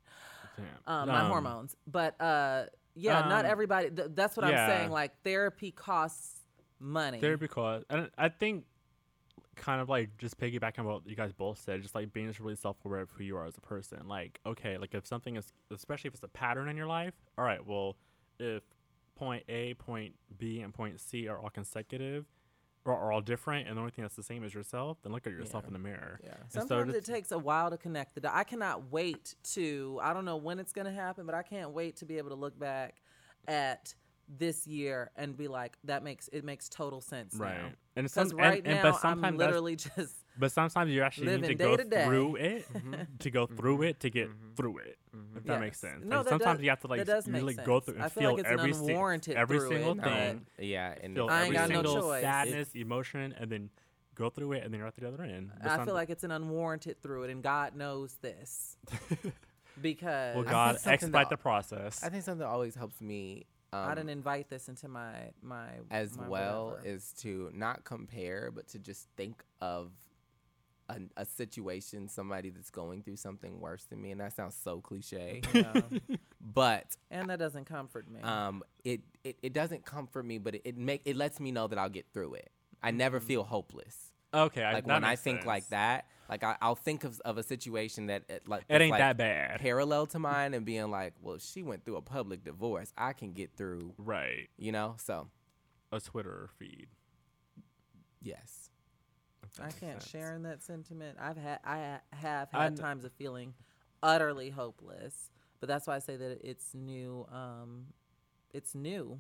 Damn. um, my Um, hormones. But uh, yeah, not um, everybody. Th- that's what yeah. I'm saying. Like therapy costs money. Therapy costs, and I think, kind of like just piggybacking on what you guys both said, just like being just really self-aware of who you are as a person. Like, okay, like if something is, especially if it's a pattern in your life, all right, well, if point A, point B, and point C are all consecutive, or are all different, and the only thing that's the same is yourself, then look at yourself Yeah. in the mirror. Yeah. And Sometimes just- it takes a while to connect the dots. I cannot wait to. I don't know when it's going to happen, but I can't wait to be able to look back at this year and be like, that makes it makes total sense right. now. And Because some, right and, and, now but I'm literally just But sometimes you actually need to go to through it mm-hmm. to go through mm-hmm. it to get mm-hmm. through it. If that makes sense. No, Like, that sometimes does- you have to like that does make really go sense. through and I feel feel like it's an every si- unwarranted every through single it, but- thing. Yeah, and Feel I ain't every got no single choice. sadness, emotion, and then go through it, and then you're at the other end. But I some- feel like it's an unwarranted through it, and God knows this because well, God, think expedite the process. I think something that always helps me. Um, I didn't invite this into my my as my well whatever. is to not compare, but to just think of a, a situation, somebody that's going through something worse than me, and that sounds so cliche, Yeah. but and that doesn't comfort me. um, it, it it doesn't comfort me, but it, it make it lets me know that I'll get through it. I never feel hopeless. okay, Like that when I makes think like that, like I, I'll think of of a situation that it, like it ain't like, that bad, parallel to mine, and being like, well, she went through a public divorce. I can get through, right? you know. So A Twitter feed. yes, if that I can't sense. share in that sentiment. I've had I ha- have I had times of feeling utterly hopeless, but that's why I say that it's new. Um, it's new.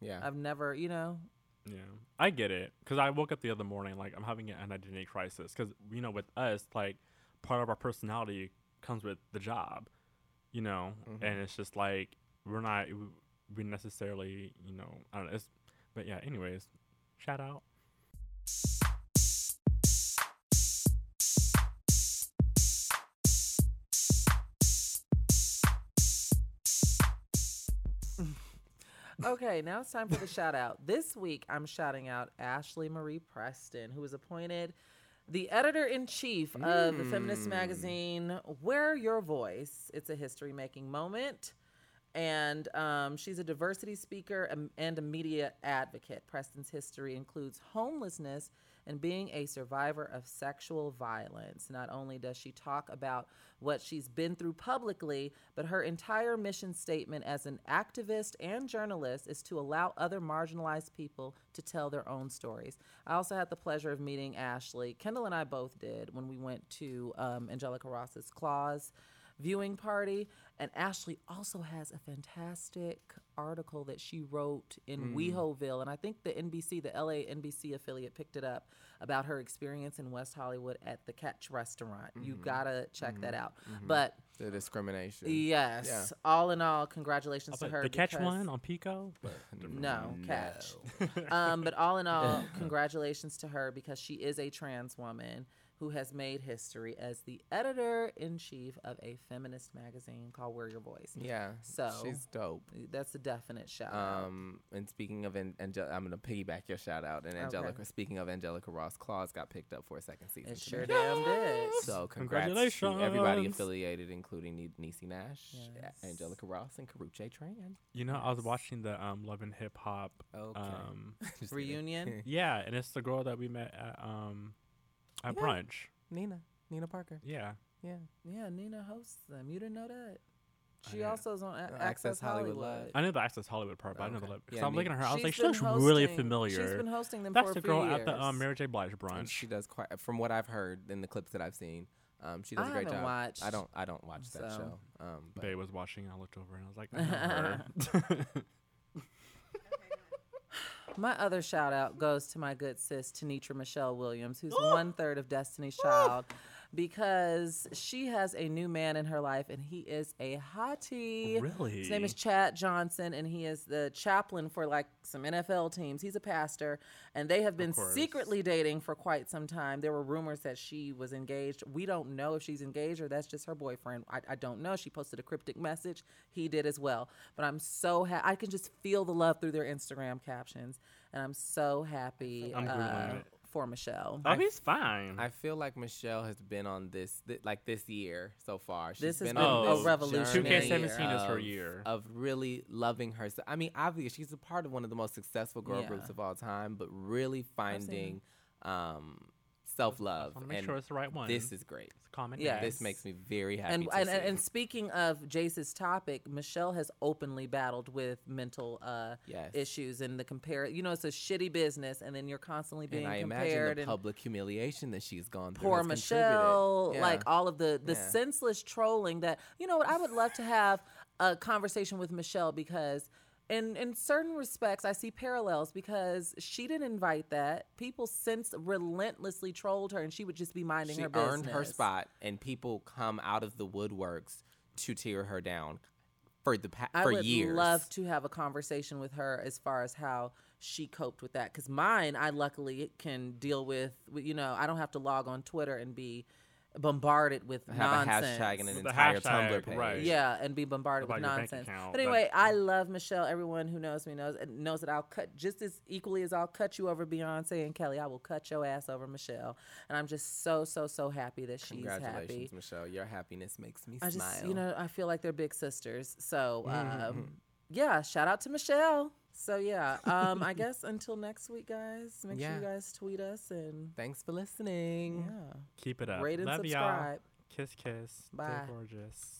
yeah. I've never, you know, Yeah, I get it. Cause I woke up the other morning like I'm having an identity crisis. Cause you know, with us, like part of our personality comes with the job, you know, Mhm. and it's just like we're not we, we necessarily, you know, I don't know. It's, but yeah, anyways, shout out. Okay, now it's time for the shout out. This week, I'm shouting out Ashley Marie Preston, who was appointed the editor in chief of the feminist Mm. magazine Wear Your Voice. It's a history making moment. And um, she's a diversity speaker and- and a media advocate. Preston's history includes homelessness and being a survivor of sexual violence. Not only does she talk about what she's been through publicly, but her entire mission statement as an activist and journalist is to allow other marginalized people to tell their own stories. I also had the pleasure of meeting Ashley. Kendall and I both did when we went to um, Angelica Ross's Claws viewing party. And Ashley also has a fantastic article that she wrote in Mm. WeHoville, and I think the NBC, the LA NBC affiliate, picked it up about her experience in West Hollywood at the Catch Restaurant. You Mm-hmm. gotta check that out. But The discrimination. yes, all in all, congratulations to her. the catch one on Pico. no, catch. um, but all in all, congratulations to her because she is a trans woman who has made history as the editor in chief of a feminist magazine called Wear Your Voice. Yeah. So- she's dope. That's a definite shout out. Um, and speaking of An- Angel- I'm gonna piggyback your shout out. And Angelica, speaking of Angelica Ross, Claws got picked up for a second season. It sure today. damn did. So congrats to everybody affiliated, including Ne- Niecy Nash, Yes. Angelica Ross, and Karrueche Tran. You know, I was watching the um, Love and Hip Hop. Okay. Um, Reunion. yeah, and it's the girl that we met at um, at Yeah. brunch. Nina, Nina Parker. Yeah. Yeah. Yeah, Nina hosts them. You didn't know that? She also is on A- Uh, Access, Hollywood. Live. I knew the Access Hollywood part, but I didn't know the Okay. Love. Because Yeah, I'm looking at her, I was like, she looks been really familiar. She's been hosting them That's for the a few girl years. at the um, Mary J. Blige And brunch. she does quite. From what I've heard in the clips that I've seen, um, she does I a great job. watched, I don't. I don't watch that show. Um, but Bae was watching, and I looked over and I was like, I know her. My other shout out goes to my good sis, Tenitra Michelle Williams, who's one third of Destiny's Child, because she has a new man in her life and he is a hottie. Really? His name is Chad Johnson and he is the chaplain for like some NFL teams. He's a pastor and they have been secretly dating for quite some time. There were rumors that she was engaged. We don't know if she's engaged or that's just her boyfriend. I, I don't know. She posted a cryptic message. He did as well. But I'm so happy. I can just feel the love through their Instagram captions. And I'm so happy I'm uh. For Michelle. oh, he's fine. I feel like Michelle has been on this, th- like this year so far. She's This has been been on a this revolutionary journey year. 2K17 is her year. of really loving herself. I mean, obviously, she's a part of one of the most successful girl Yeah. groups of all time, but really finding um, self love. wanna make and sure it's the right one. This is great. It's a common Yeah. name. This makes me very happy. and, to and, see. and and speaking of Jace's topic, Michelle has openly battled with mental uh, Yes. issues and the compare. You know, it's a shitty business, and then you're constantly being And I imagine compared. the and public humiliation that she's gone through. poor has Michelle, contributed. like all of the the Yeah. senseless trolling that you know what I would love to have a conversation with Michelle because in in certain respects I see parallels because she didn't invite that. People since relentlessly trolled her and she would just be minding she her business. earned her spot, and people come out of the woodworks to tear her down for the pa- I for would years. love to have a conversation with her as far as how she coped with that. Because mine, I luckily can deal with- You know, I don't have to log on Twitter and be bombarded with have nonsense. a hashtag and an With the entire hashtag, Tumblr page. right. Yeah, and be bombarded with About your bank nonsense. account, But that- anyway, I love Michelle. Everyone who knows me knows knows that I'll cut just as equally as I'll cut you over Beyonce and Kelly. I will cut your ass over Michelle, and I'm just so so so happy that she's Congratulations, happy. Michelle. Your happiness makes me I smile. just, you know, I feel like they're big sisters. So, um, yeah, shout out to Michelle. So, yeah, um, I guess until next week, guys, make sure you guys tweet us and, Thanks for listening. yeah, Keep it up. rate and Love y'all. subscribe. Kiss, kiss. Stay Bye. gorgeous.